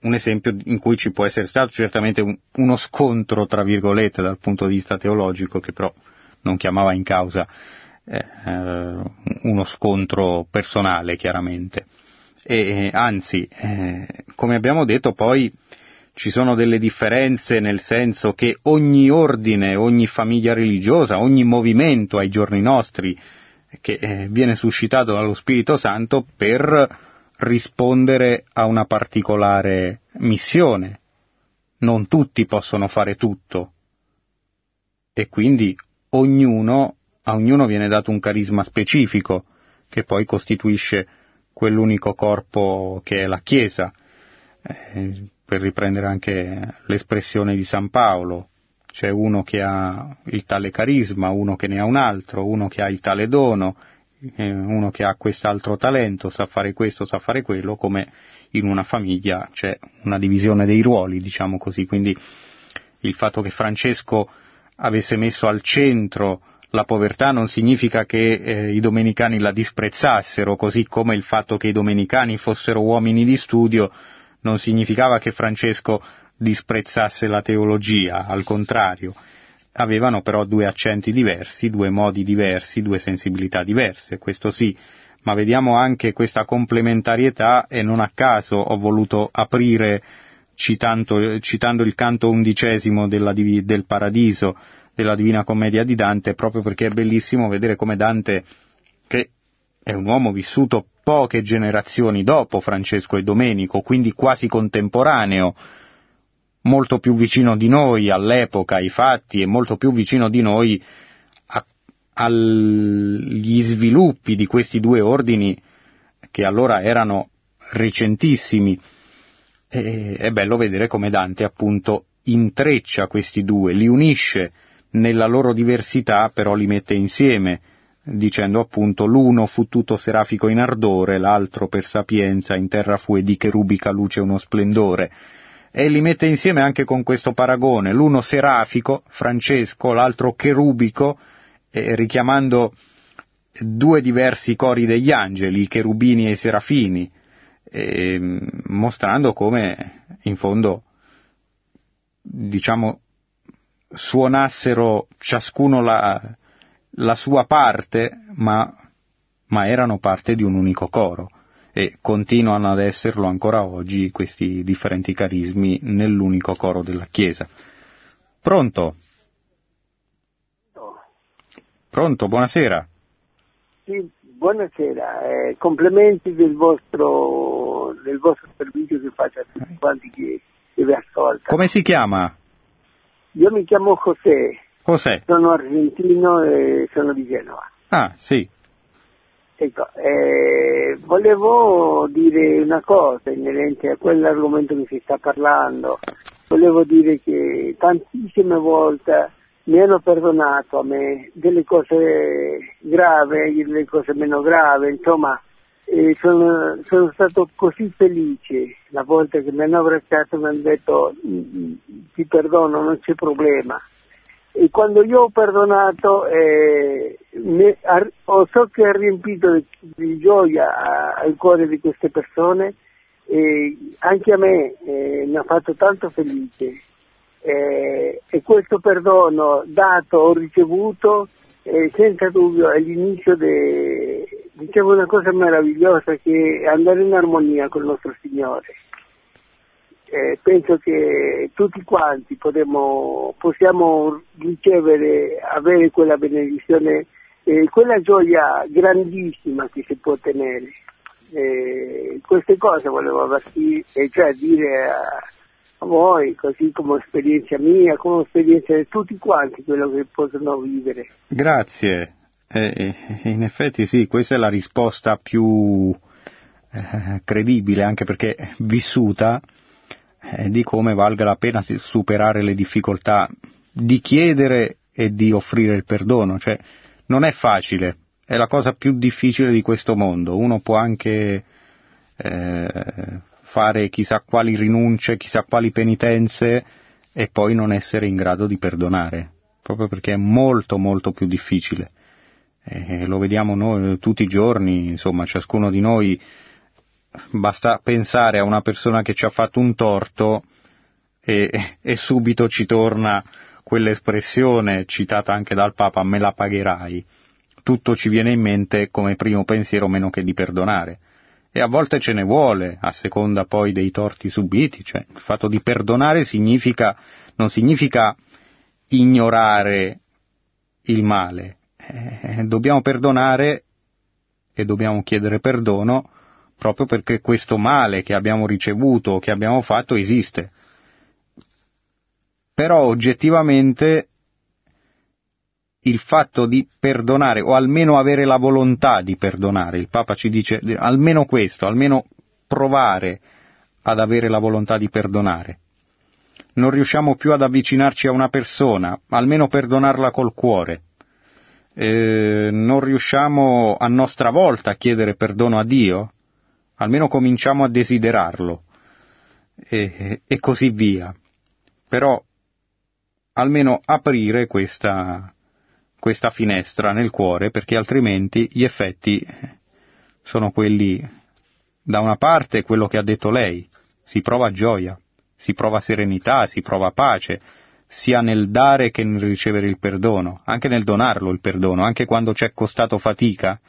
un esempio in cui ci può essere stato certamente un- uno scontro, tra virgolette, dal punto di vista teologico, che però non chiamava in causa eh, eh, uno scontro personale, chiaramente. E, anzi, eh, come abbiamo detto, poi ci sono delle differenze nel senso che ogni ordine, ogni famiglia religiosa, ogni movimento ai giorni nostri che eh, viene suscitato dallo Spirito Santo per rispondere a una particolare missione. Non tutti possono fare tutto e quindi ognuno, a ognuno viene dato un carisma specifico che poi costituisce quell'unico corpo che è la Chiesa. Eh, per riprendere anche l'espressione di San Paolo, c'è uno che ha il tale carisma, uno che ne ha un altro, uno che ha il tale dono, eh, uno che ha quest'altro talento, sa fare questo, sa fare quello, come in una famiglia c'è una divisione dei ruoli, diciamo così. Quindi il fatto che Francesco avesse messo al centro la povertà non significa che eh, i domenicani la disprezzassero, così come il fatto che i domenicani fossero uomini di studio non significava che Francesco disprezzasse la teologia, al contrario, avevano però due accenti diversi, due modi diversi, due sensibilità diverse, questo sì, ma vediamo anche questa complementarietà e non a caso ho voluto aprire citando, citando il canto undicesimo della, del Paradiso, della Divina Commedia di Dante, proprio perché è bellissimo vedere come Dante, che è un uomo vissuto poche generazioni dopo Francesco e Domenico, quindi quasi contemporaneo, molto più vicino di noi all'epoca, ai fatti, e molto più vicino di noi agli sviluppi di questi due ordini che allora erano recentissimi. E- è bello vedere come Dante appunto intreccia questi due, li unisce nella loro diversità, però li mette insieme, dicendo appunto l'uno fu tutto serafico in ardore, l'altro per sapienza in terra fu e di cherubica luce uno splendore. E li mette insieme anche con questo paragone, l'uno serafico, Francesco, l'altro cherubico, eh, richiamando due diversi cori degli angeli, i cherubini e i serafini, eh, mostrando come in fondo, diciamo, suonassero ciascuno la, la sua parte, ma, ma erano parte di un unico coro e continuano ad esserlo ancora oggi questi differenti carismi nell'unico coro della Chiesa. Pronto? Pronto, buonasera. Sì, buonasera, eh, complimenti del vostro, del vostro servizio che fate a tutti quanti che, che vi ascoltano. Come si chiama? Io mi chiamo José. José. Sono argentino e sono di Genova. Ah, sì. Ecco, eh, volevo dire una cosa inerente a quell'argomento che si sta parlando. Volevo dire che tantissime volte mi hanno perdonato a me delle cose gravi, delle cose meno gravi, insomma, eh, sono, sono, stato così felice la volta che mi hanno abbracciato e mi hanno detto ti perdono, non c'è problema. E quando io ho perdonato, eh, mi, ho, so che ha riempito di, di gioia al cuore di queste persone e anche a me eh, mi ha fatto tanto felice. Eh, e questo perdono dato o ricevuto eh, senza dubbio è l'inizio di diciamo una cosa meravigliosa che è andare in armonia con il nostro Signore eh, penso che tutti quanti potremo, possiamo ricevere, avere quella benedizione, eh, quella gioia grandissima che si può ottenere. Eh, queste cose volevo avvertire, cioè dire a, a, voi, così come esperienza mia, come esperienza di tutti quanti, quello che possono vivere. Grazie. Eh, eh, in effetti sì, questa è la risposta più eh, credibile, anche perché vissuta eh, di come valga la pena superare le difficoltà di chiedere e di offrire il perdono, cioè non è facile, è la cosa più difficile di questo mondo, uno può anche eh, fare chissà quali rinunce, chissà quali penitenze e poi non essere in grado di perdonare, proprio perché è molto molto più difficile. Eh, lo vediamo noi tutti i giorni, insomma, ciascuno di noi basta pensare a una persona che ci ha fatto un torto e, e subito ci torna quell'espressione citata anche dal Papa, me la pagherai. Tutto ci viene in mente come primo pensiero meno che di perdonare. E a volte ce ne vuole, a seconda poi dei torti subiti, cioè il fatto di perdonare significa, non significa ignorare il male, eh, dobbiamo perdonare e dobbiamo chiedere perdono proprio perché questo male che abbiamo ricevuto, che abbiamo fatto, esiste. Però oggettivamente il fatto di perdonare, o almeno avere la volontà di perdonare, il Papa ci dice almeno questo, almeno provare ad avere la volontà di perdonare. Non riusciamo più ad avvicinarci a una persona, almeno perdonarla col cuore. Eh, non riusciamo a nostra volta a chiedere perdono a Dio, almeno cominciamo a desiderarlo. E, e così via. Però almeno aprire questa, questa finestra nel cuore perché altrimenti gli effetti sono quelli, da una parte quello che ha detto lei, si prova gioia, si prova serenità, si prova pace, sia nel dare che nel ricevere il perdono, anche nel donarlo il perdono, anche quando ci è costato fatica,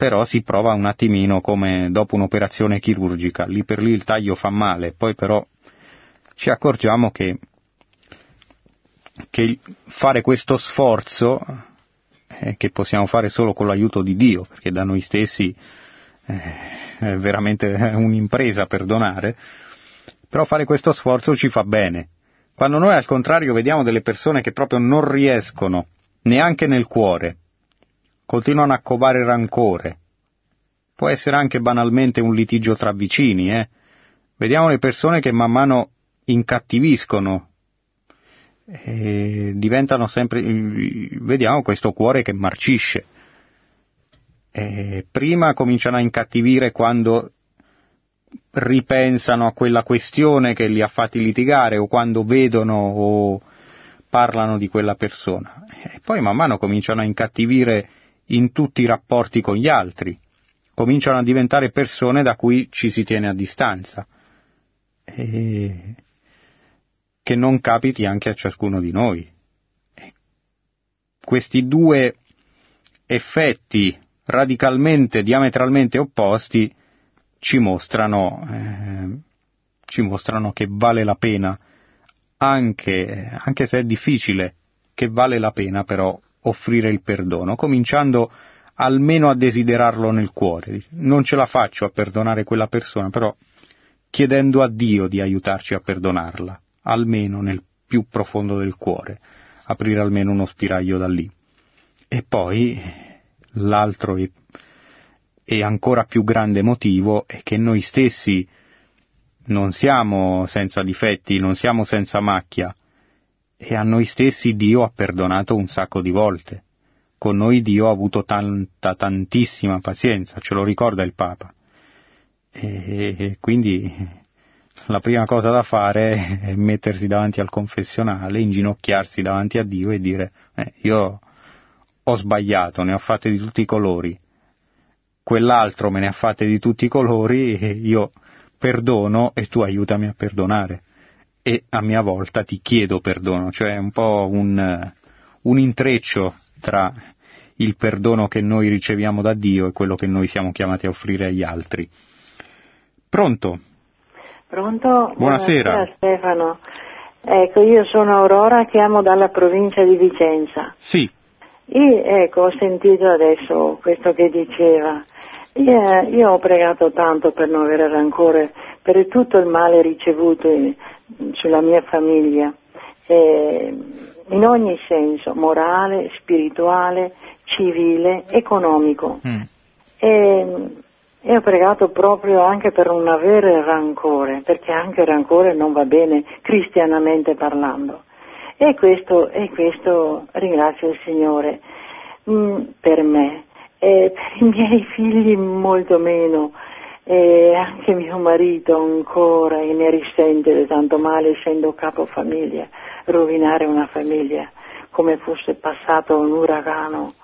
però si prova un attimino come dopo un'operazione chirurgica, lì per lì il taglio fa male, poi però ci accorgiamo che, che fare questo sforzo, eh, che possiamo fare solo con l'aiuto di Dio, perché da noi stessi eh, è veramente un'impresa perdonare, però fare questo sforzo ci fa bene. Quando noi al contrario vediamo delle persone che proprio non riescono, neanche nel cuore, continuano a covare rancore. Può essere anche banalmente un litigio tra vicini, eh? Vediamo le persone che man mano incattiviscono, e diventano sempre, vediamo questo cuore che marcisce. E prima cominciano a incattivire quando ripensano a quella questione che li ha fatti litigare o quando vedono o parlano di quella persona. E poi man mano cominciano a incattivire in tutti i rapporti con gli altri, cominciano a diventare persone da cui ci si tiene a distanza. E che non capiti anche a ciascuno di noi. Questi due effetti radicalmente, diametralmente opposti, ci mostrano, eh, ci mostrano che vale la pena, anche, anche se è difficile, che vale la pena però offrire il perdono, cominciando almeno a desiderarlo nel cuore. Non ce la faccio a perdonare quella persona, però chiedendo a Dio di aiutarci a perdonarla, almeno nel più profondo del cuore, aprire almeno uno spiraglio da lì. E poi l'altro e, e ancora più grande motivo è che noi stessi non siamo senza difetti, non siamo senza macchia, e a noi stessi Dio ha perdonato un sacco di volte. Con noi Dio ha avuto tanta, tantissima pazienza, ce lo ricorda il Papa. E quindi la prima cosa da fare è mettersi davanti al confessionale, inginocchiarsi davanti a Dio e dire eh, io ho sbagliato, ne ho fatte di tutti i colori, quell'altro me ne ha fatte di tutti i colori, e io perdono e tu aiutami a perdonare. E a mia volta ti chiedo perdono, cioè un po' un, un intreccio tra il perdono che noi riceviamo da Dio e quello che noi siamo chiamati a offrire agli altri. Pronto? Pronto? Buonasera. Buonasera Stefano. Ecco, io sono Aurora, chiamo dalla provincia di Vicenza. Sì. E, ecco, ho sentito adesso questo che diceva. Io, io ho pregato tanto per non avere rancore, per tutto il male ricevuto sulla mia famiglia, eh, in ogni senso, morale, spirituale, civile, economico. Mm. E, e ho pregato proprio anche per non avere rancore, perché anche il rancore non va bene cristianamente parlando. E questo, e questo ringrazio il Signore mm, per me, e per i miei figli molto meno, e anche mio marito ancora che ne risente di tanto male essendo capofamiglia, rovinare una famiglia come fosse passato un uragano,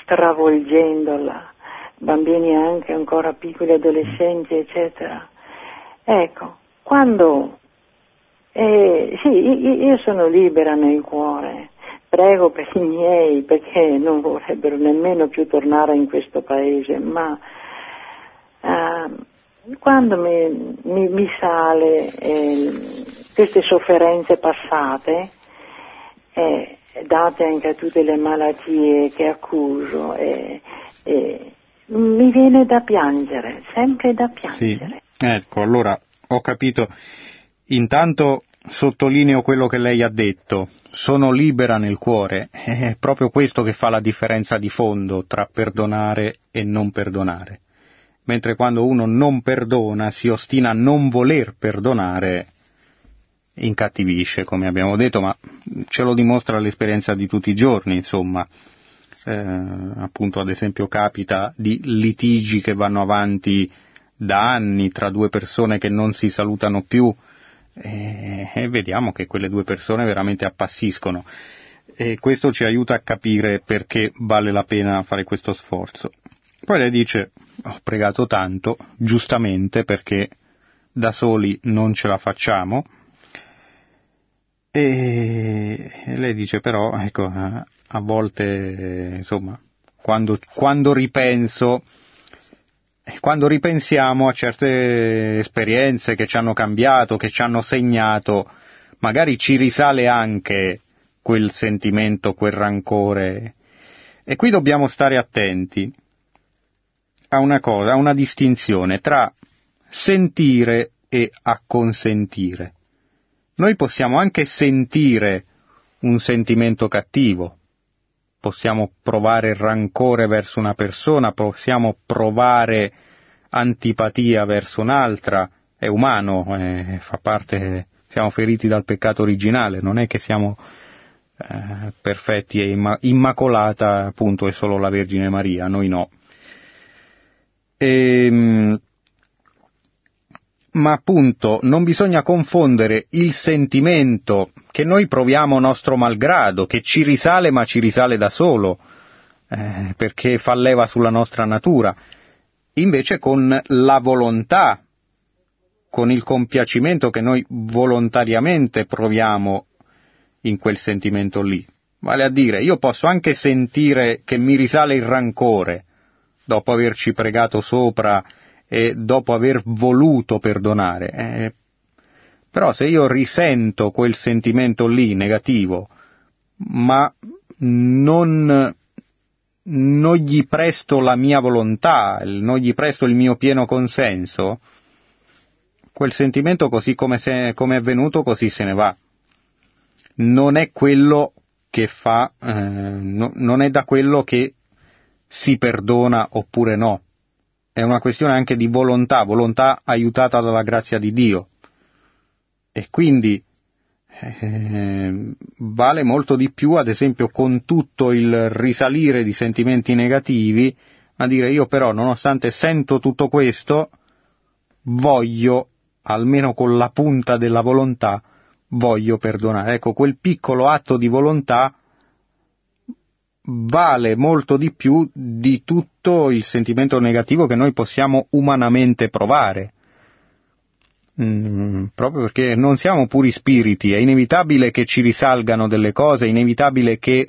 stravolgendola bambini anche ancora piccoli, adolescenti, eccetera. Ecco, quando eh, sì, io sono libera nel cuore, prego per i miei perché non vorrebbero nemmeno più tornare in questo paese, ma eh, quando mi, mi, mi sale eh, queste sofferenze passate, eh, date anche a tutte le malattie che accuso, mi viene da piangere, sempre da piangere. Sì, ecco, allora ho capito. Intanto sottolineo quello che lei ha detto, sono libera nel cuore, è proprio questo che fa la differenza di fondo tra perdonare e non perdonare. Mentre quando uno non perdona, si ostina a non voler perdonare, incattivisce, come abbiamo detto, ma ce lo dimostra l'esperienza di tutti i giorni, insomma eh, appunto ad esempio capita di litigi che vanno avanti da anni tra due persone che non si salutano più e, e vediamo che quelle due persone veramente appassiscono e questo ci aiuta a capire perché vale la pena fare questo sforzo. Poi lei dice ho pregato tanto, giustamente perché da soli non ce la facciamo, e lei dice però, ecco, a volte, insomma, quando, quando ripenso, quando ripensiamo a certe esperienze che ci hanno cambiato, che ci hanno segnato, magari ci risale anche quel sentimento, quel rancore. E qui dobbiamo stare attenti a una cosa, a una distinzione tra sentire e acconsentire. Noi possiamo anche sentire un sentimento cattivo, possiamo provare rancore verso una persona, possiamo provare antipatia verso un'altra, è umano, eh, fa parte, siamo feriti dal peccato originale, non è che siamo eh, perfetti e imma- immacolata appunto è solo la Vergine Maria, noi no. Ehm, ma appunto non bisogna confondere il sentimento che noi proviamo nostro malgrado, che ci risale ma ci risale da solo, eh, perché fa leva sulla nostra natura, invece con la volontà, con il compiacimento che noi volontariamente proviamo in quel sentimento lì. Vale a dire, io posso anche sentire che mi risale il rancore dopo averci pregato sopra e dopo aver voluto perdonare. Eh, però se io risento quel sentimento lì negativo, ma non, non gli presto la mia volontà, non gli presto il mio pieno consenso, quel sentimento così come, se, come è venuto così se ne va. Non è quello che fa, eh, no, non è da quello che si perdona oppure no. È una questione anche di volontà, volontà aiutata dalla grazia di Dio. E quindi eh, vale molto di più, ad esempio, con tutto il risalire di sentimenti negativi, a dire io però, nonostante sento tutto questo, voglio, almeno con la punta della volontà, voglio perdonare. Ecco, quel piccolo atto di volontà vale molto di più di tutto il sentimento negativo che noi possiamo umanamente provare. Mm, proprio perché non siamo puri spiriti, è inevitabile che ci risalgano delle cose, è inevitabile che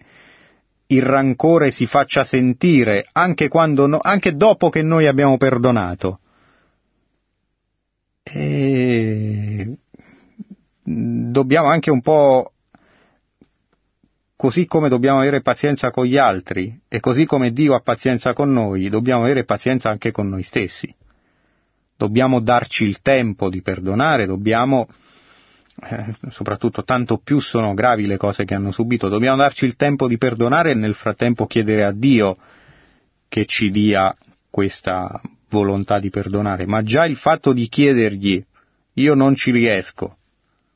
il rancore si faccia sentire anche, no, anche dopo che noi abbiamo perdonato. E dobbiamo anche un po' così come dobbiamo avere pazienza con gli altri e così come Dio ha pazienza con noi, dobbiamo avere pazienza anche con noi stessi. Dobbiamo darci il tempo di perdonare, dobbiamo, eh, soprattutto tanto più sono gravi le cose che hanno subito, dobbiamo darci il tempo di perdonare e nel frattempo chiedere a Dio che ci dia questa volontà di perdonare, ma già il fatto di chiedergli io non ci riesco,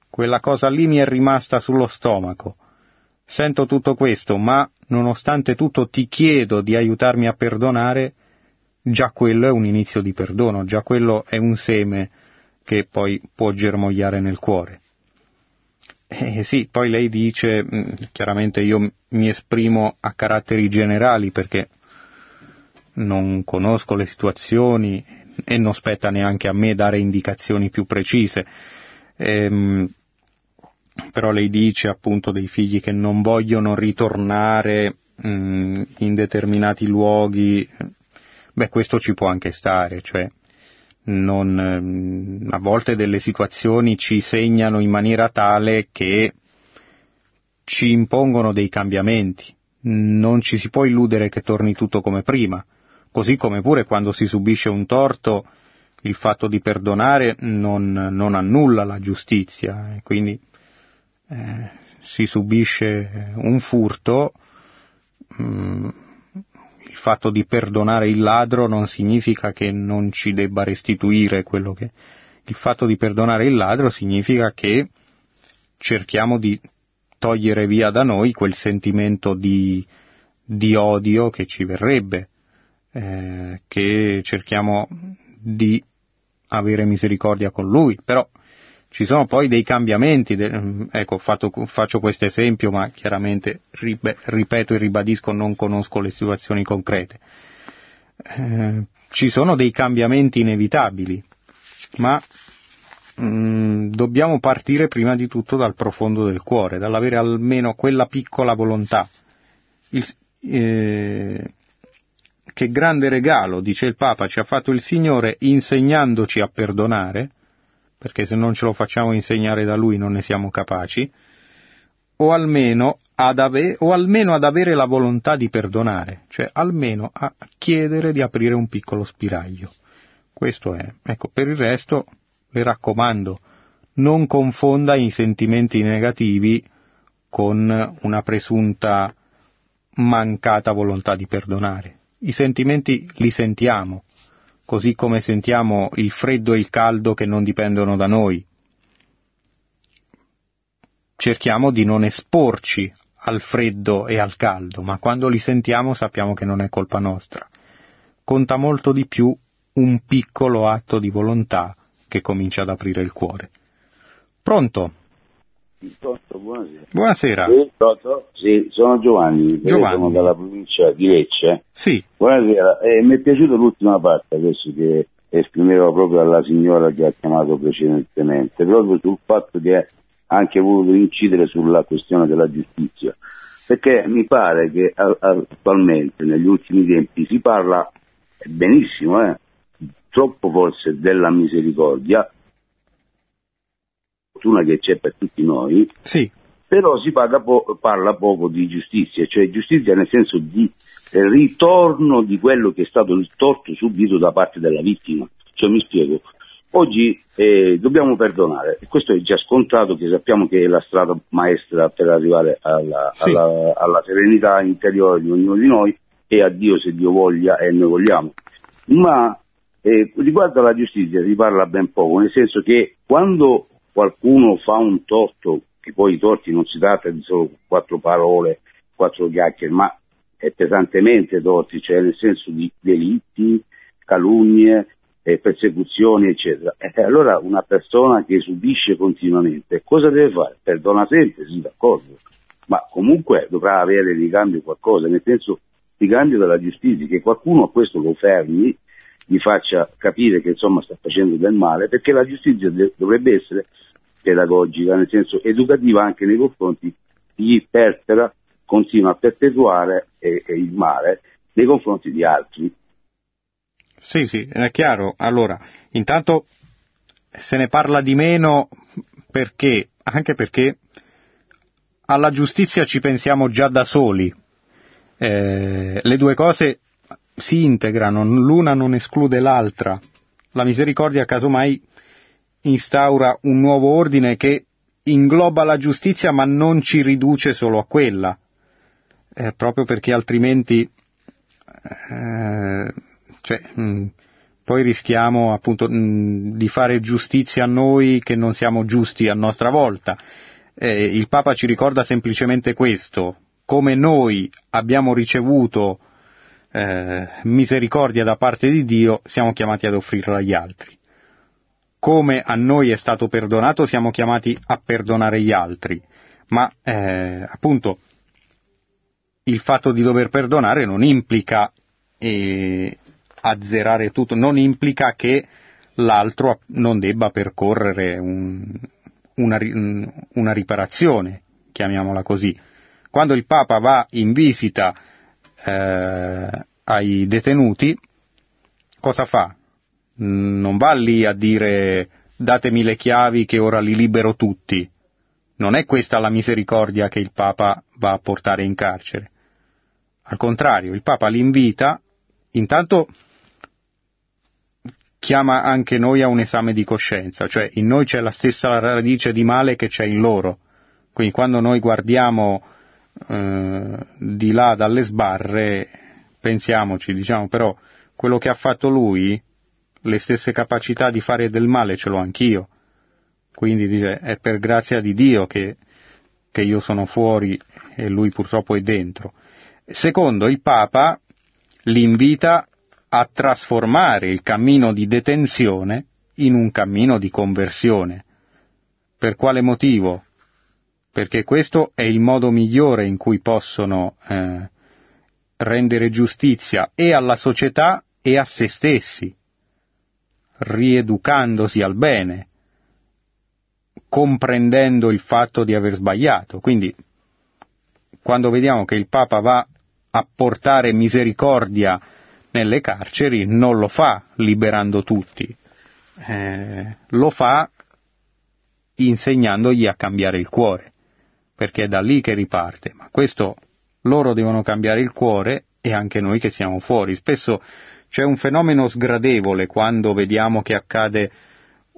quella cosa lì mi è rimasta sullo stomaco, sento tutto questo, ma nonostante tutto ti chiedo di aiutarmi a perdonare, già quello è un inizio di perdono, già quello è un seme che poi può germogliare nel cuore. Eh sì, poi lei dice, mm, chiaramente io mi esprimo a caratteri generali perché non conosco le situazioni e non spetta neanche a me dare indicazioni più precise. Ehm, però lei dice appunto dei figli che non vogliono ritornare mh, mm, in determinati luoghi. Beh, questo ci può anche stare, cioè non, ehm, a volte delle situazioni ci segnano in maniera tale che ci impongono dei cambiamenti. Non ci si può illudere che torni tutto come prima, così come pure quando si subisce un torto il fatto di perdonare non, non annulla la giustizia, quindi eh, si subisce un furto, mh, mm, fatto di perdonare il ladro non significa che non ci debba restituire quello che... Il fatto di perdonare il ladro significa che cerchiamo di togliere via da noi quel sentimento di, di odio che ci verrebbe, eh, che cerchiamo di avere misericordia con lui, però ci sono poi dei cambiamenti, ecco fatto, faccio questo esempio ma chiaramente ripeto e ribadisco non conosco le situazioni concrete. Eh, ci sono dei cambiamenti inevitabili, ma mh, mm, dobbiamo partire prima di tutto dal profondo del cuore, dall'avere almeno quella piccola volontà. Il, eh, che grande regalo, dice il Papa, ci ha fatto il Signore insegnandoci a perdonare, perché se non ce lo facciamo insegnare da lui non ne siamo capaci, o almeno ad, ave- o almeno ad avere la volontà di perdonare, cioè almeno a chiedere di aprire un piccolo spiraglio. Questo è. Ecco, per il resto le raccomando, non confonda i sentimenti negativi con una presunta mancata volontà di perdonare. I sentimenti li sentiamo, così come sentiamo il freddo e il caldo che non dipendono da noi. Cerchiamo di non esporci al freddo e al caldo, ma quando li sentiamo sappiamo che non è colpa nostra. Conta molto di più un piccolo atto di volontà che comincia ad aprire il cuore. Pronto? Buonasera. Buonasera. Sì, sì, sono Giovanni, Giovanni. sono dalla provincia di Lecce. Sì. Buonasera, eh, mi è piaciuta l'ultima parte adesso che esprimeva proprio alla signora che ha chiamato precedentemente, proprio sul fatto che ha anche voluto incidere sulla questione della giustizia. perché mi pare che attualmente, negli ultimi tempi, si parla benissimo, eh, troppo forse della misericordia, fortuna che c'è per tutti noi, sì. però si po- parla poco di giustizia, cioè giustizia nel senso di ritorno di quello che è stato il torto subito da parte della vittima. Cioè, mi spiego, oggi eh, dobbiamo perdonare, e questo è già scontato che sappiamo che è la strada maestra per arrivare alla, sì. alla, alla serenità interiore di ognuno di noi e a Dio se Dio voglia e noi vogliamo. Ma eh, riguardo alla giustizia si parla ben poco, nel senso che quando qualcuno fa un torto, che poi i torti non si tratta di solo quattro parole, quattro chiacchiere, ma è pesantemente torti, cioè nel senso di delitti, calunnie, eh, persecuzioni, eccetera. E allora una persona che subisce continuamente, cosa deve fare? Perdona sempre, sì, d'accordo, ma comunque dovrà avere di cambio qualcosa, nel senso di cambio della giustizia, che qualcuno a questo lo fermi, gli faccia capire che insomma sta facendo del male, perché la giustizia de- dovrebbe essere pedagogica, nel senso educativa anche nei confronti di chi perpera continua a perpetuare eh, il male nei confronti di altri. Sì, sì, è chiaro. Allora, intanto se ne parla di meno perché, anche perché alla giustizia ci pensiamo già da soli. Eh, le due cose si integrano, l'una non esclude l'altra. La misericordia casomai instaura un nuovo ordine che ingloba la giustizia ma non ci riduce solo a quella eh, proprio perché altrimenti eh, cioè, mh, mm, poi rischiamo appunto mh, mm, di fare giustizia a noi che non siamo giusti a nostra volta. Eh, il Papa ci ricorda semplicemente questo, come noi abbiamo ricevuto eh, misericordia da parte di Dio, siamo chiamati ad offrirla agli altri. Come a noi è stato perdonato, siamo chiamati a perdonare gli altri. Ma eh, appunto il fatto di dover perdonare non implica eh, azzerare tutto, non implica che l'altro non debba percorrere un, una, una, riparazione, chiamiamola così. Quando il Papa va in visita eh, ai detenuti, cosa fa? Non va lì a dire datemi le chiavi che ora li libero tutti. Non è questa la misericordia che il Papa va a portare in carcere. Al contrario, il Papa li invita, intanto chiama anche noi a un esame di coscienza, cioè in noi c'è la stessa radice di male che c'è in loro. Quindi quando noi guardiamo eh, di là dalle sbarre, pensiamoci, diciamo però quello che ha fatto lui, le stesse capacità di fare del male ce l'ho anch'io. Quindi dice, è per grazia di Dio che, che io sono fuori e lui purtroppo è dentro. Secondo, il Papa li invita a trasformare il cammino di detenzione in un cammino di conversione. Per quale motivo? Perché questo è il modo migliore in cui possono eh, rendere giustizia e alla società e a se stessi, rieducandosi al bene, comprendendo il fatto di aver sbagliato. Quindi, quando vediamo che il Papa va a portare misericordia nelle carceri non lo fa liberando tutti, eh, lo fa insegnandogli a cambiare il cuore, perché è da lì che riparte. Ma questo loro devono cambiare il cuore e anche noi che siamo fuori. Spesso c'è un fenomeno sgradevole quando vediamo che accade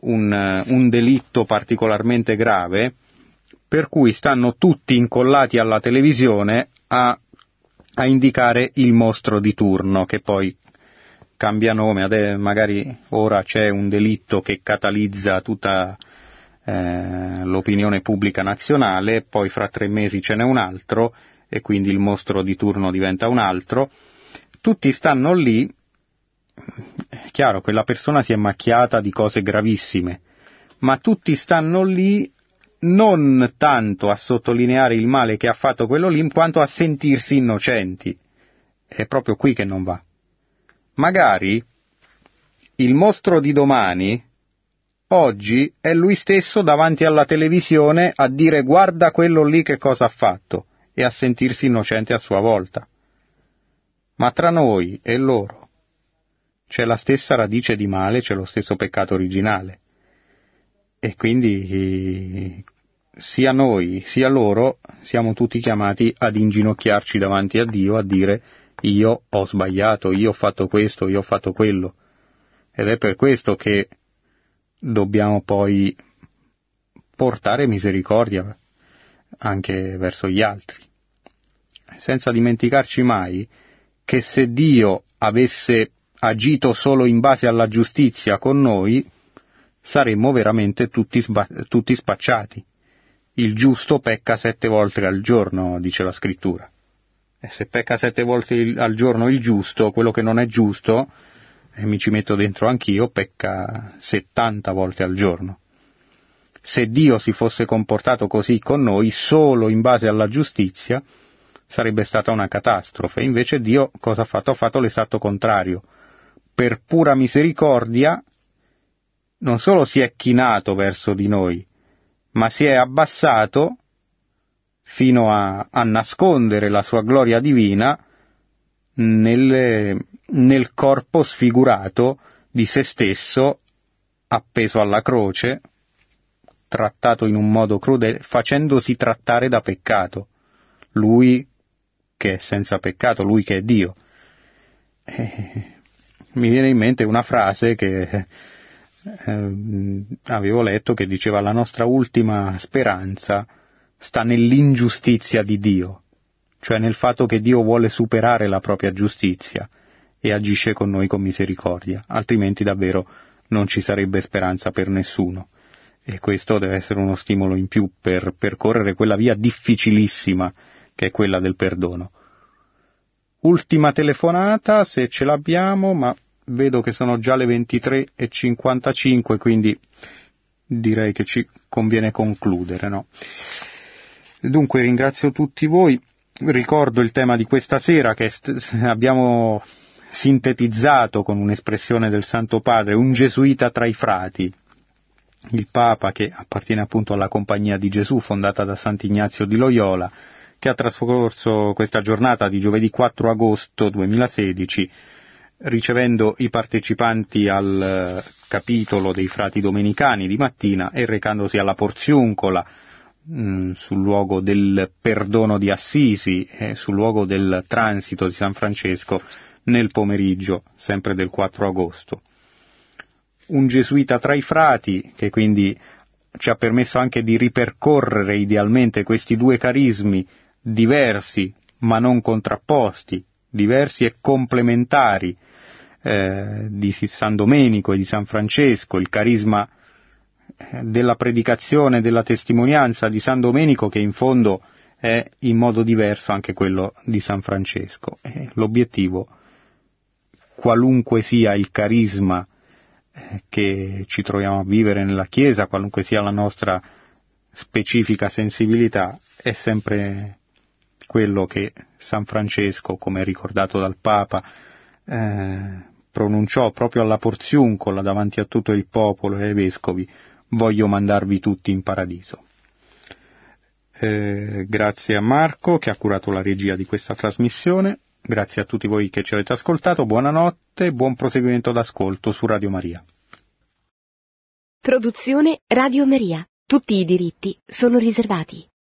un, un delitto particolarmente grave, per cui stanno tutti incollati alla televisione a a indicare il mostro di turno, che poi cambia nome, magari ora c'è un delitto che catalizza tutta eh, l'opinione pubblica nazionale, poi fra tre mesi ce n'è un altro e quindi il mostro di turno diventa un altro. Tutti stanno lì, è chiaro che la persona si è macchiata di cose gravissime, ma tutti stanno lì non tanto a sottolineare il male che ha fatto quello lì, quanto a sentirsi innocenti. È proprio qui che non va. Magari il mostro di domani, oggi, è lui stesso davanti alla televisione a dire guarda quello lì che cosa ha fatto. e a sentirsi innocente a sua volta. Ma tra noi e loro c'è la stessa radice di male, c'è lo stesso peccato originale. E quindi sia noi sia loro siamo tutti chiamati ad inginocchiarci davanti a Dio, a dire io ho sbagliato, io ho fatto questo, io ho fatto quello. Ed è per questo che dobbiamo poi portare misericordia anche verso gli altri, senza dimenticarci mai che se Dio avesse agito solo in base alla giustizia con noi, saremmo veramente tutti, sba- tutti spacciati. Il giusto pecca sette volte al giorno, dice la scrittura. E se pecca sette volte al giorno il giusto, quello che non è giusto, e mi ci metto dentro anch'io, pecca settanta volte al giorno. Se Dio si fosse comportato così con noi, solo in base alla giustizia, sarebbe stata una catastrofe. Invece Dio cosa ha fatto? Ha fatto l'esatto contrario. Per pura misericordia, non solo si è chinato verso di noi, ma si è abbassato fino a, a nascondere la sua gloria divina nel, nel corpo sfigurato di se stesso appeso alla croce, trattato in un modo crudele, facendosi trattare da peccato. Lui che è senza peccato, lui che è Dio. Eh, mi viene in mente una frase che eh, avevo letto che diceva la nostra ultima speranza sta nell'ingiustizia di Dio, cioè nel fatto che Dio vuole superare la propria giustizia e agisce con noi con misericordia, altrimenti davvero non ci sarebbe speranza per nessuno. E questo deve essere uno stimolo in più per percorrere quella via difficilissima che è quella del perdono. Ultima telefonata, se ce l'abbiamo, ma vedo che sono già le 23.55, quindi direi che ci conviene concludere. No? Dunque ringrazio tutti voi, ricordo il tema di questa sera che abbiamo sintetizzato con un'espressione del Santo Padre, un gesuita tra i frati, il Papa che appartiene appunto alla Compagnia di Gesù fondata da Sant'Ignazio di Loyola, che ha trascorso questa giornata di giovedì 4 agosto 2016 ricevendo i partecipanti al eh, capitolo dei frati domenicani di mattina e recandosi alla Porziuncola, mm, sul luogo del perdono di Assisi e sul luogo del transito di San Francesco nel pomeriggio, sempre del 4 agosto. Un gesuita tra i frati, che quindi ci ha permesso anche di ripercorrere idealmente questi due carismi diversi ma non contrapposti, diversi e complementari, eh, di San Domenico e di San Francesco, il carisma eh, della predicazione e della testimonianza di San Domenico che in fondo è in modo diverso anche quello di San Francesco. E l'obiettivo, qualunque sia il carisma eh, che ci troviamo a vivere nella Chiesa, qualunque sia la nostra specifica sensibilità, è sempre quello che San Francesco, come ricordato dal Papa, eh, pronunciò proprio alla Porziuncola davanti a tutto il popolo e ai vescovi, voglio mandarvi tutti in paradiso. Eh, grazie a Marco che ha curato la regia di questa trasmissione, grazie a tutti voi che ci avete ascoltato, buonanotte buon proseguimento d'ascolto su Radio Maria. Produzione Radio Maria. Tutti i diritti sono riservati.